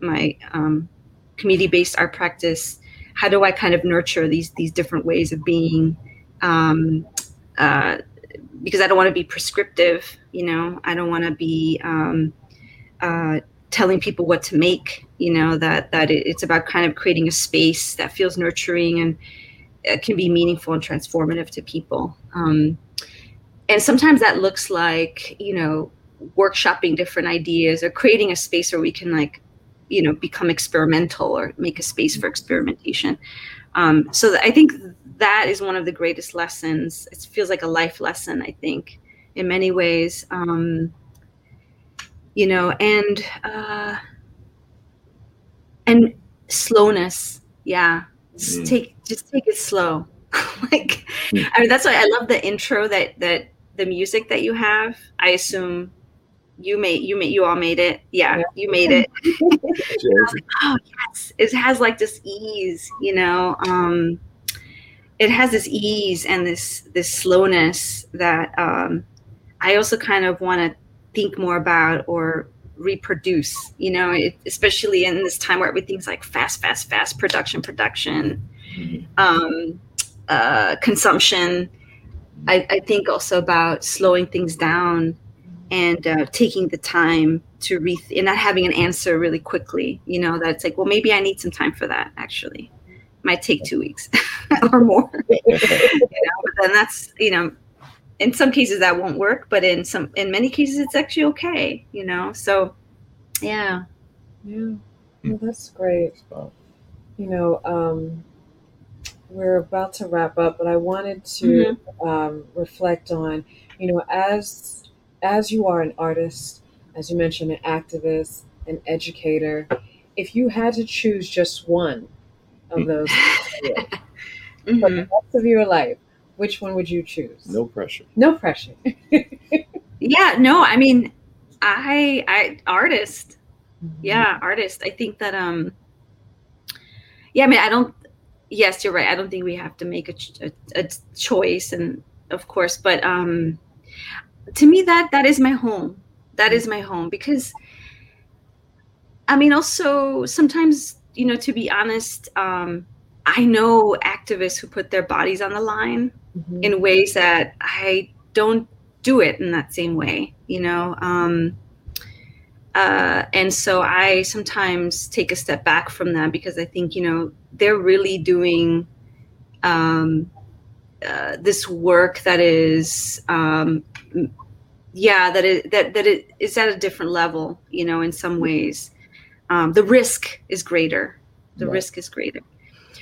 my um, community based art practice how do i kind of nurture these these different ways of being um, uh, because i don't want to be prescriptive you know? I don't want to be um, uh, telling people what to make you know that that it's about kind of creating a space that feels nurturing and it can be meaningful and transformative to people. Um, and sometimes that looks like you know workshopping different ideas or creating a space where we can like you know become experimental or make a space for experimentation. Um, so i think that is one of the greatest lessons. It feels like a life lesson i think in many ways. Um, you know and uh, and slowness. Yeah. Just mm. take just take it slow. Like mm. i mean that's why i love the intro that that the music that you have. I assume you made you made you all made it yeah, yeah. you made it like, oh yes it has like this ease you know um it has this ease and this this slowness that um i also kind of want to think more about or reproduce you know it, especially in this time where everything's like fast fast fast production production mm-hmm. um, uh, consumption I, I, think also about slowing things down and uh, taking the time to re and not having an answer really quickly you know that's like well maybe i need some time for that actually. Might take two weeks or more. You know, but then that's you know in some cases that won't work but in some in many cases it's actually okay you know so yeah. Yeah. Well, that's great. You know um we're about to wrap up but i wanted to mm-hmm. um, reflect on you know as as you are an artist as you mentioned an activist an educator if you had to choose just one of mm. those mm-hmm. for the rest of your life which one would you choose? No pressure. No pressure. yeah, no, I mean, I I artist. Mm-hmm. Yeah, artist. I think that um yeah, I mean, I don't yes, you're right. I don't think we have to make a, a, a choice and of course, but um to me that that is my home. That is my home because I mean also sometimes, you know, to be honest, um I know activists who put their bodies on the line mm-hmm. in ways that I don't do it in that same way, you know. Um, uh, and so I sometimes take a step back from that because I think, you know, they're really doing um, uh, this work that is, um, yeah, that it that that it is at a different level, you know, in some ways. Um, the risk is greater. The right. risk is greater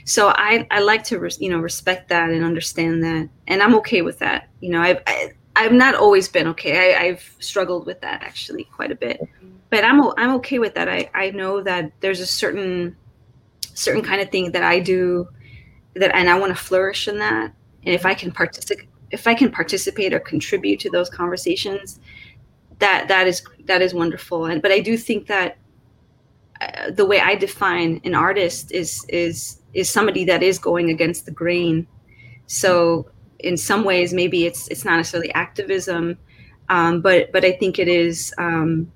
so I, I like to you know respect that and understand that and i'm okay with that you know i've I, have i have not always been okay I, have struggled with that actually quite a bit but i'm i'm okay with that i i know that there's a certain certain kind of thing that i do that and i want to flourish in that and if i can participate if i can participate or contribute to those conversations that that is that is wonderful and but i do think that uh, the way i define an artist is is is somebody that is going against the grain. So in some ways, maybe it's it's not necessarily activism, um, but but I think it is. Um,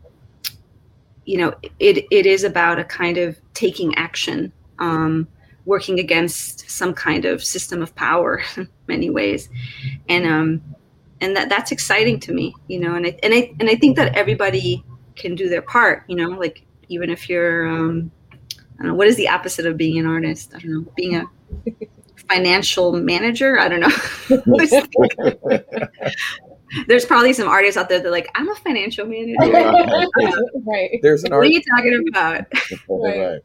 you know, it it is about a kind of taking action, um, working against some kind of system of power, in many ways, and um, and that that's exciting to me. You know, and I and I and I think that everybody can do their part. You know, like even if you're um, I don't know what is the opposite of being an artist. I don't know, being a financial manager. I don't know. There's probably some artists out there that are like, I'm a financial manager. right. There's an what are you talking about? right.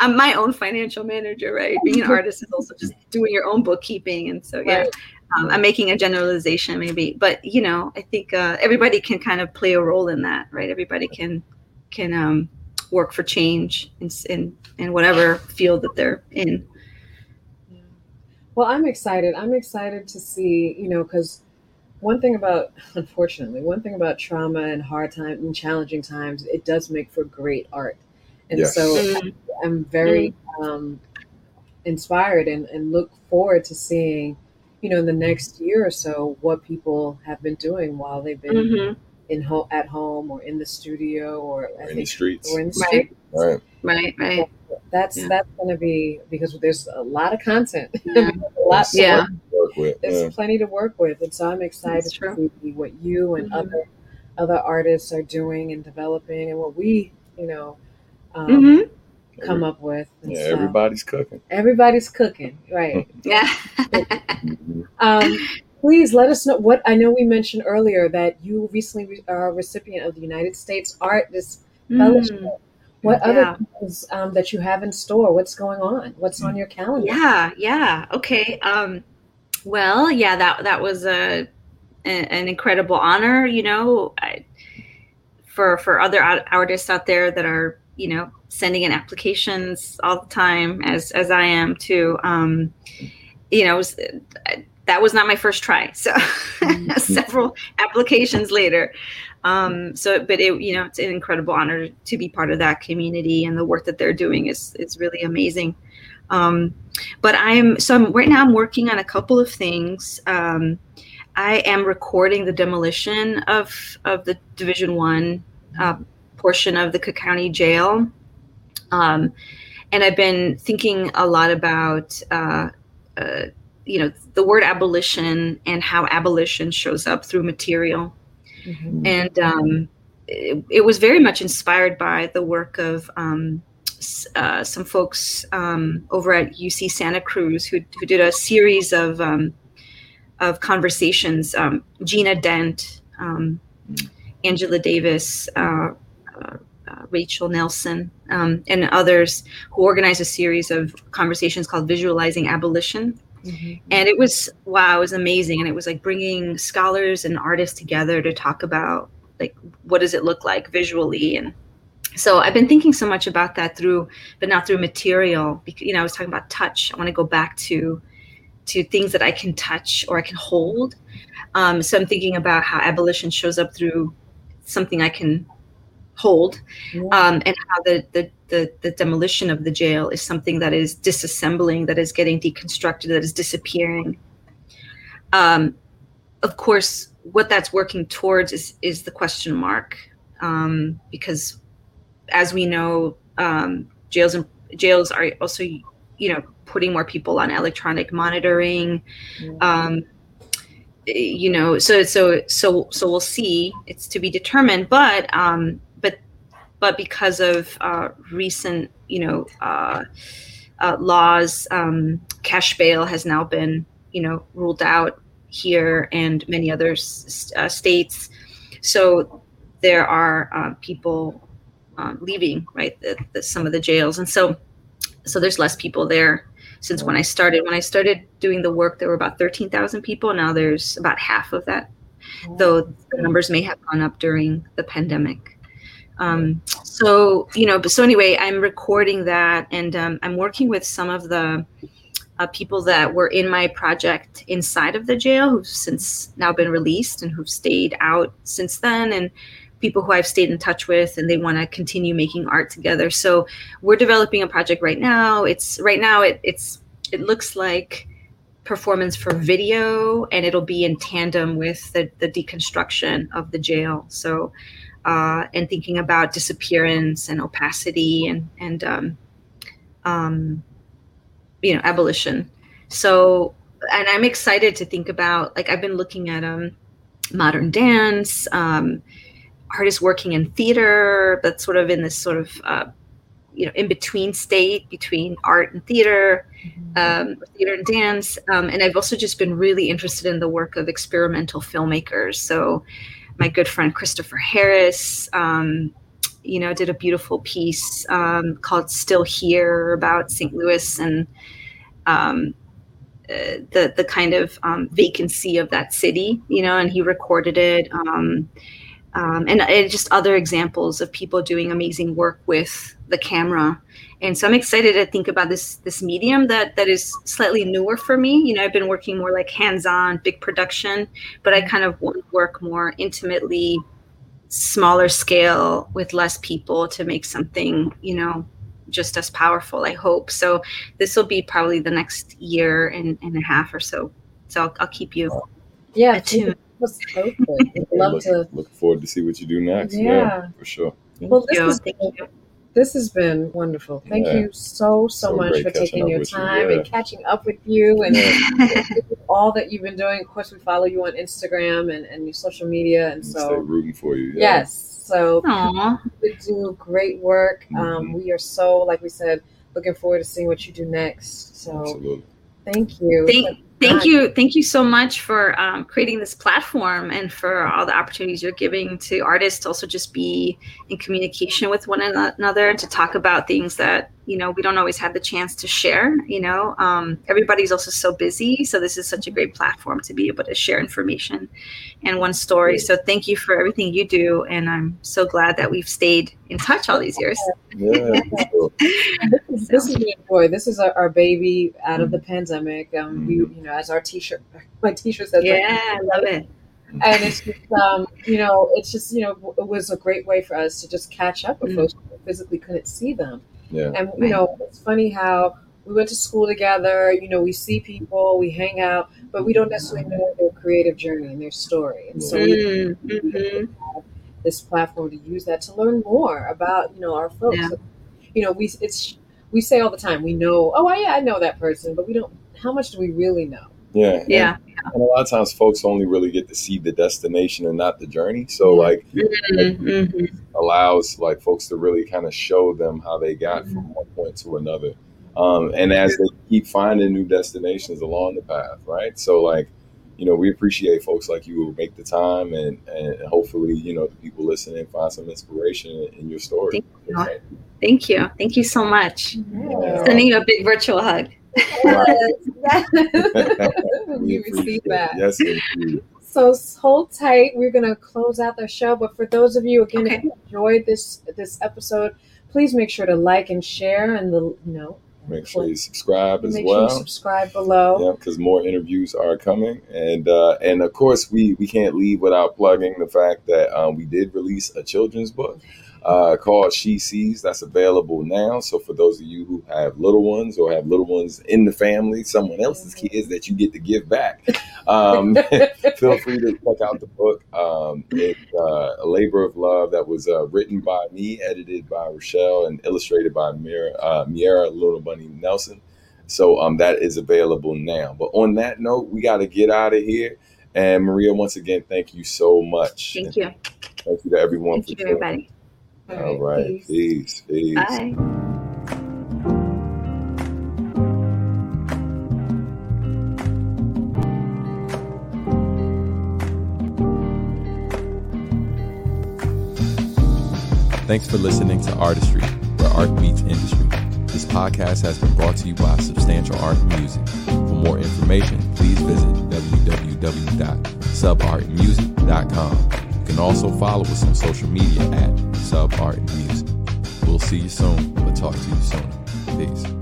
I'm my own financial manager, right? Being an artist is also just doing your own bookkeeping, and so yeah, Right. um, I'm making a generalization maybe, but you know, I think uh, everybody can kind of play a role in that, right? Everybody can can um, work for change in, in in whatever field that they're in. Well, I'm excited. I'm excited to see, you know, because one thing about, unfortunately, one thing about trauma and hard times and challenging times, it does make for great art. And Yes. so Mm, I'm very um, inspired and, and look forward to seeing, you know, in the next year or so, what people have been doing while they've been mhm, in ho- at home or in the studio or I In the streets. or in the Right. street. Right. Right, right. That's Yeah. that's going to be because there's a lot of content, Yeah. a lot Yeah. work Work with. there's Yeah. plenty to work with and so i'm excited That's to true. see what you and Mhm. other other artists are doing and developing and what we you know um, Mhm. come up with and Yeah, so everybody's cooking. everybody's cooking right Yeah. Um, please let us know what i know we mentioned earlier that you recently re- are a recipient of the united states artist fellowship Mm. what Yeah. other things um, that you have in store what's going on what's on your calendar Yeah, yeah. Okay. Um, well, yeah, that that was a, a- an incredible honor. You know, I, for for other artists out there that are you know sending in applications all the time, as as I am too. Um, you know, was, that was not my first try. So several applications later. Um, so, but it, you know, it's an incredible honor to be part of that community, and the work that they're doing is is really amazing. Um, but I'm so I'm, right now I'm working on a couple of things. Um, I am recording the demolition of of the Division One uh, portion of the Cook County Jail, um, and I've been thinking a lot about uh, uh, you know the word abolition and how abolition shows up through material Mhm. and um, it, it was very much inspired by the work of um, uh, some folks um, over at UC Santa Cruz who, who did a series of um, of conversations. Um, Gina Dent, um, Angela Davis, uh, uh, Rachel Nelson, um, and others who organized a series of conversations called Visualizing Abolition. Mhm. and it was wow it was amazing. And it was like bringing scholars and artists together to talk about like what does it look like visually? And so i've been thinking so much about that through but not through material. Because you know i was talking about touch. I want to go back to to things that i can touch or i can hold. Um, so i'm thinking about how abolition shows up through something i can hold Yeah. um, and how the, the the the demolition of the jail is something that is disassembling, that is getting deconstructed, that is disappearing. Um, of course, what that's working towards is is the question mark, um, because as we know, um, jails and jails are also you know putting more people on electronic monitoring. Um, you know, so so so so we'll see. It's to be determined, but um, but because of uh, recent, you know, uh, uh, laws, um, cash bail has now been, you know, ruled out here and many other s- uh, states. So there are uh, people um, leaving, right, the, the, some of the jails, and so so there's less people there since when I started. When I started doing the work, there were about thirteen thousand people. Now there's about half of that, though the numbers may have gone up during the pandemic. Um, so you know, so anyway, I'm recording that, and um, I'm working with some of the uh, people that were in my project inside of the jail, who've since now been released and who've stayed out since then, and people who I've stayed in touch with, and they want to continue making art together. So we're developing a project right now. It's right now it it's it looks like performance for video, and it'll be in tandem with the the deconstruction of the jail. So uh, and thinking about disappearance and opacity and and um, um, you know abolition. So and I'm excited to think about like I've been looking at um, modern dance, um, artists working in theater, but sort of in this sort of uh, you know in between state between art and theater um, theater and dance. Um, and i've also just been really interested in the work of experimental filmmakers. So my good friend christopher harris um, you know did a beautiful piece um, called still here about st louis and um, uh, the the kind of um, vacancy of that city you know and he recorded it um, and, and, just other examples of people doing amazing work with the camera. And so I'm excited to think about this this medium that that is slightly newer for me. You know, I've been working more like hands-on, big production, but I kind of want to work more intimately, smaller scale with less people to make something, you know, just as powerful. I hope so. This will be probably the next year and, and a half or so. So I'll, I'll keep you yeah attuned was so good. love look, to look forward to see what you do next. Yeah, yeah for sure. Thank well, this, you. Is, this has been wonderful. Thank yeah. you so, so, so much for taking your time you, yeah. and catching up with you and all that you've been doing. Of course, we follow you on Instagram and, and your social media. And so, Stay rooting for you. Yes. So, you do great work. Um, mm-hmm. Um, we are so, like we said, looking forward to seeing what you do next. So, Absolutely. thank you. Thank, thank you thank you so much for um, creating this platform and for all the opportunities you're giving to artists to also just be in communication with one another and to talk about things that you know we don't always have the chance to share you know um, everybody's also so busy so this is such a great platform to be able to share information and one story. So thank you for everything you do and i'm so glad that we've stayed in touch all these years. Yeah, this, this is joy this is our, our, baby out of the pandemic. Um, we you know as our t-shirt my t-shirt says yeah i love it. and it's just um, you know it's just you know it was a great way for us to just catch up with mm-hmm. folks who physically couldn't see them yeah. And you know, it's funny how we went to school together. You know, we see people, we hang out, but we don't necessarily know their creative journey and their story. And so mm-hmm. we have this platform to use that to learn more about you know our folks. Yeah. You know, we it's we say all the time we know. Oh, yeah, I know that person, but we don't. How much do we really know? Yeah. Yeah. And, a lot of times folks only really get to see the destination and not the journey. So like, mm-hmm. like allows like folks to really kind of show them how they got mm-hmm. from one point to another. Um, and as they keep finding new destinations along the path, right? So like, you know, we appreciate folks like you who make the time and, and hopefully, you know, the people listening find some inspiration in, your story. Thank you. Thank you. Thank you so much. Yeah. Sending you a big virtual hug. Yes. we received that. Yes, indeed. So hold tight. We're gonna close out the show. But for those of you again, okay. if you enjoyed this this episode, please make sure to like and share and the you know make sure you subscribe as make well. Sure subscribe below. Yeah, because more interviews are coming, and uh, and of course we we can't leave without plugging the fact that um, we did release a children's book uh, called She Sees. That's available now. So for those of you who have little ones or have little ones in the family, someone else's kids that you get to give back, um, feel free to check out the book. Um, it's uh, a labor of love that was uh, written by me, edited by Rochelle, and illustrated by Miera, uh, Miera Luna Bunny Nelson. So um, that is available now. But on that note, we got to get out of here. And Maria, once again, thank you so much. Thank you. Thank you to everyone. Thank you, everybody. All right. Peace. Peace. peace. Bye. Thanks for listening to Artistry, where art meets industry. This podcast has been brought to you by Substantial Art and Music. For more information, please visit www.subartmusic.com. You can also follow us on social media at Sub Art Music. We'll see you soon. We'll talk to you soon. Peace.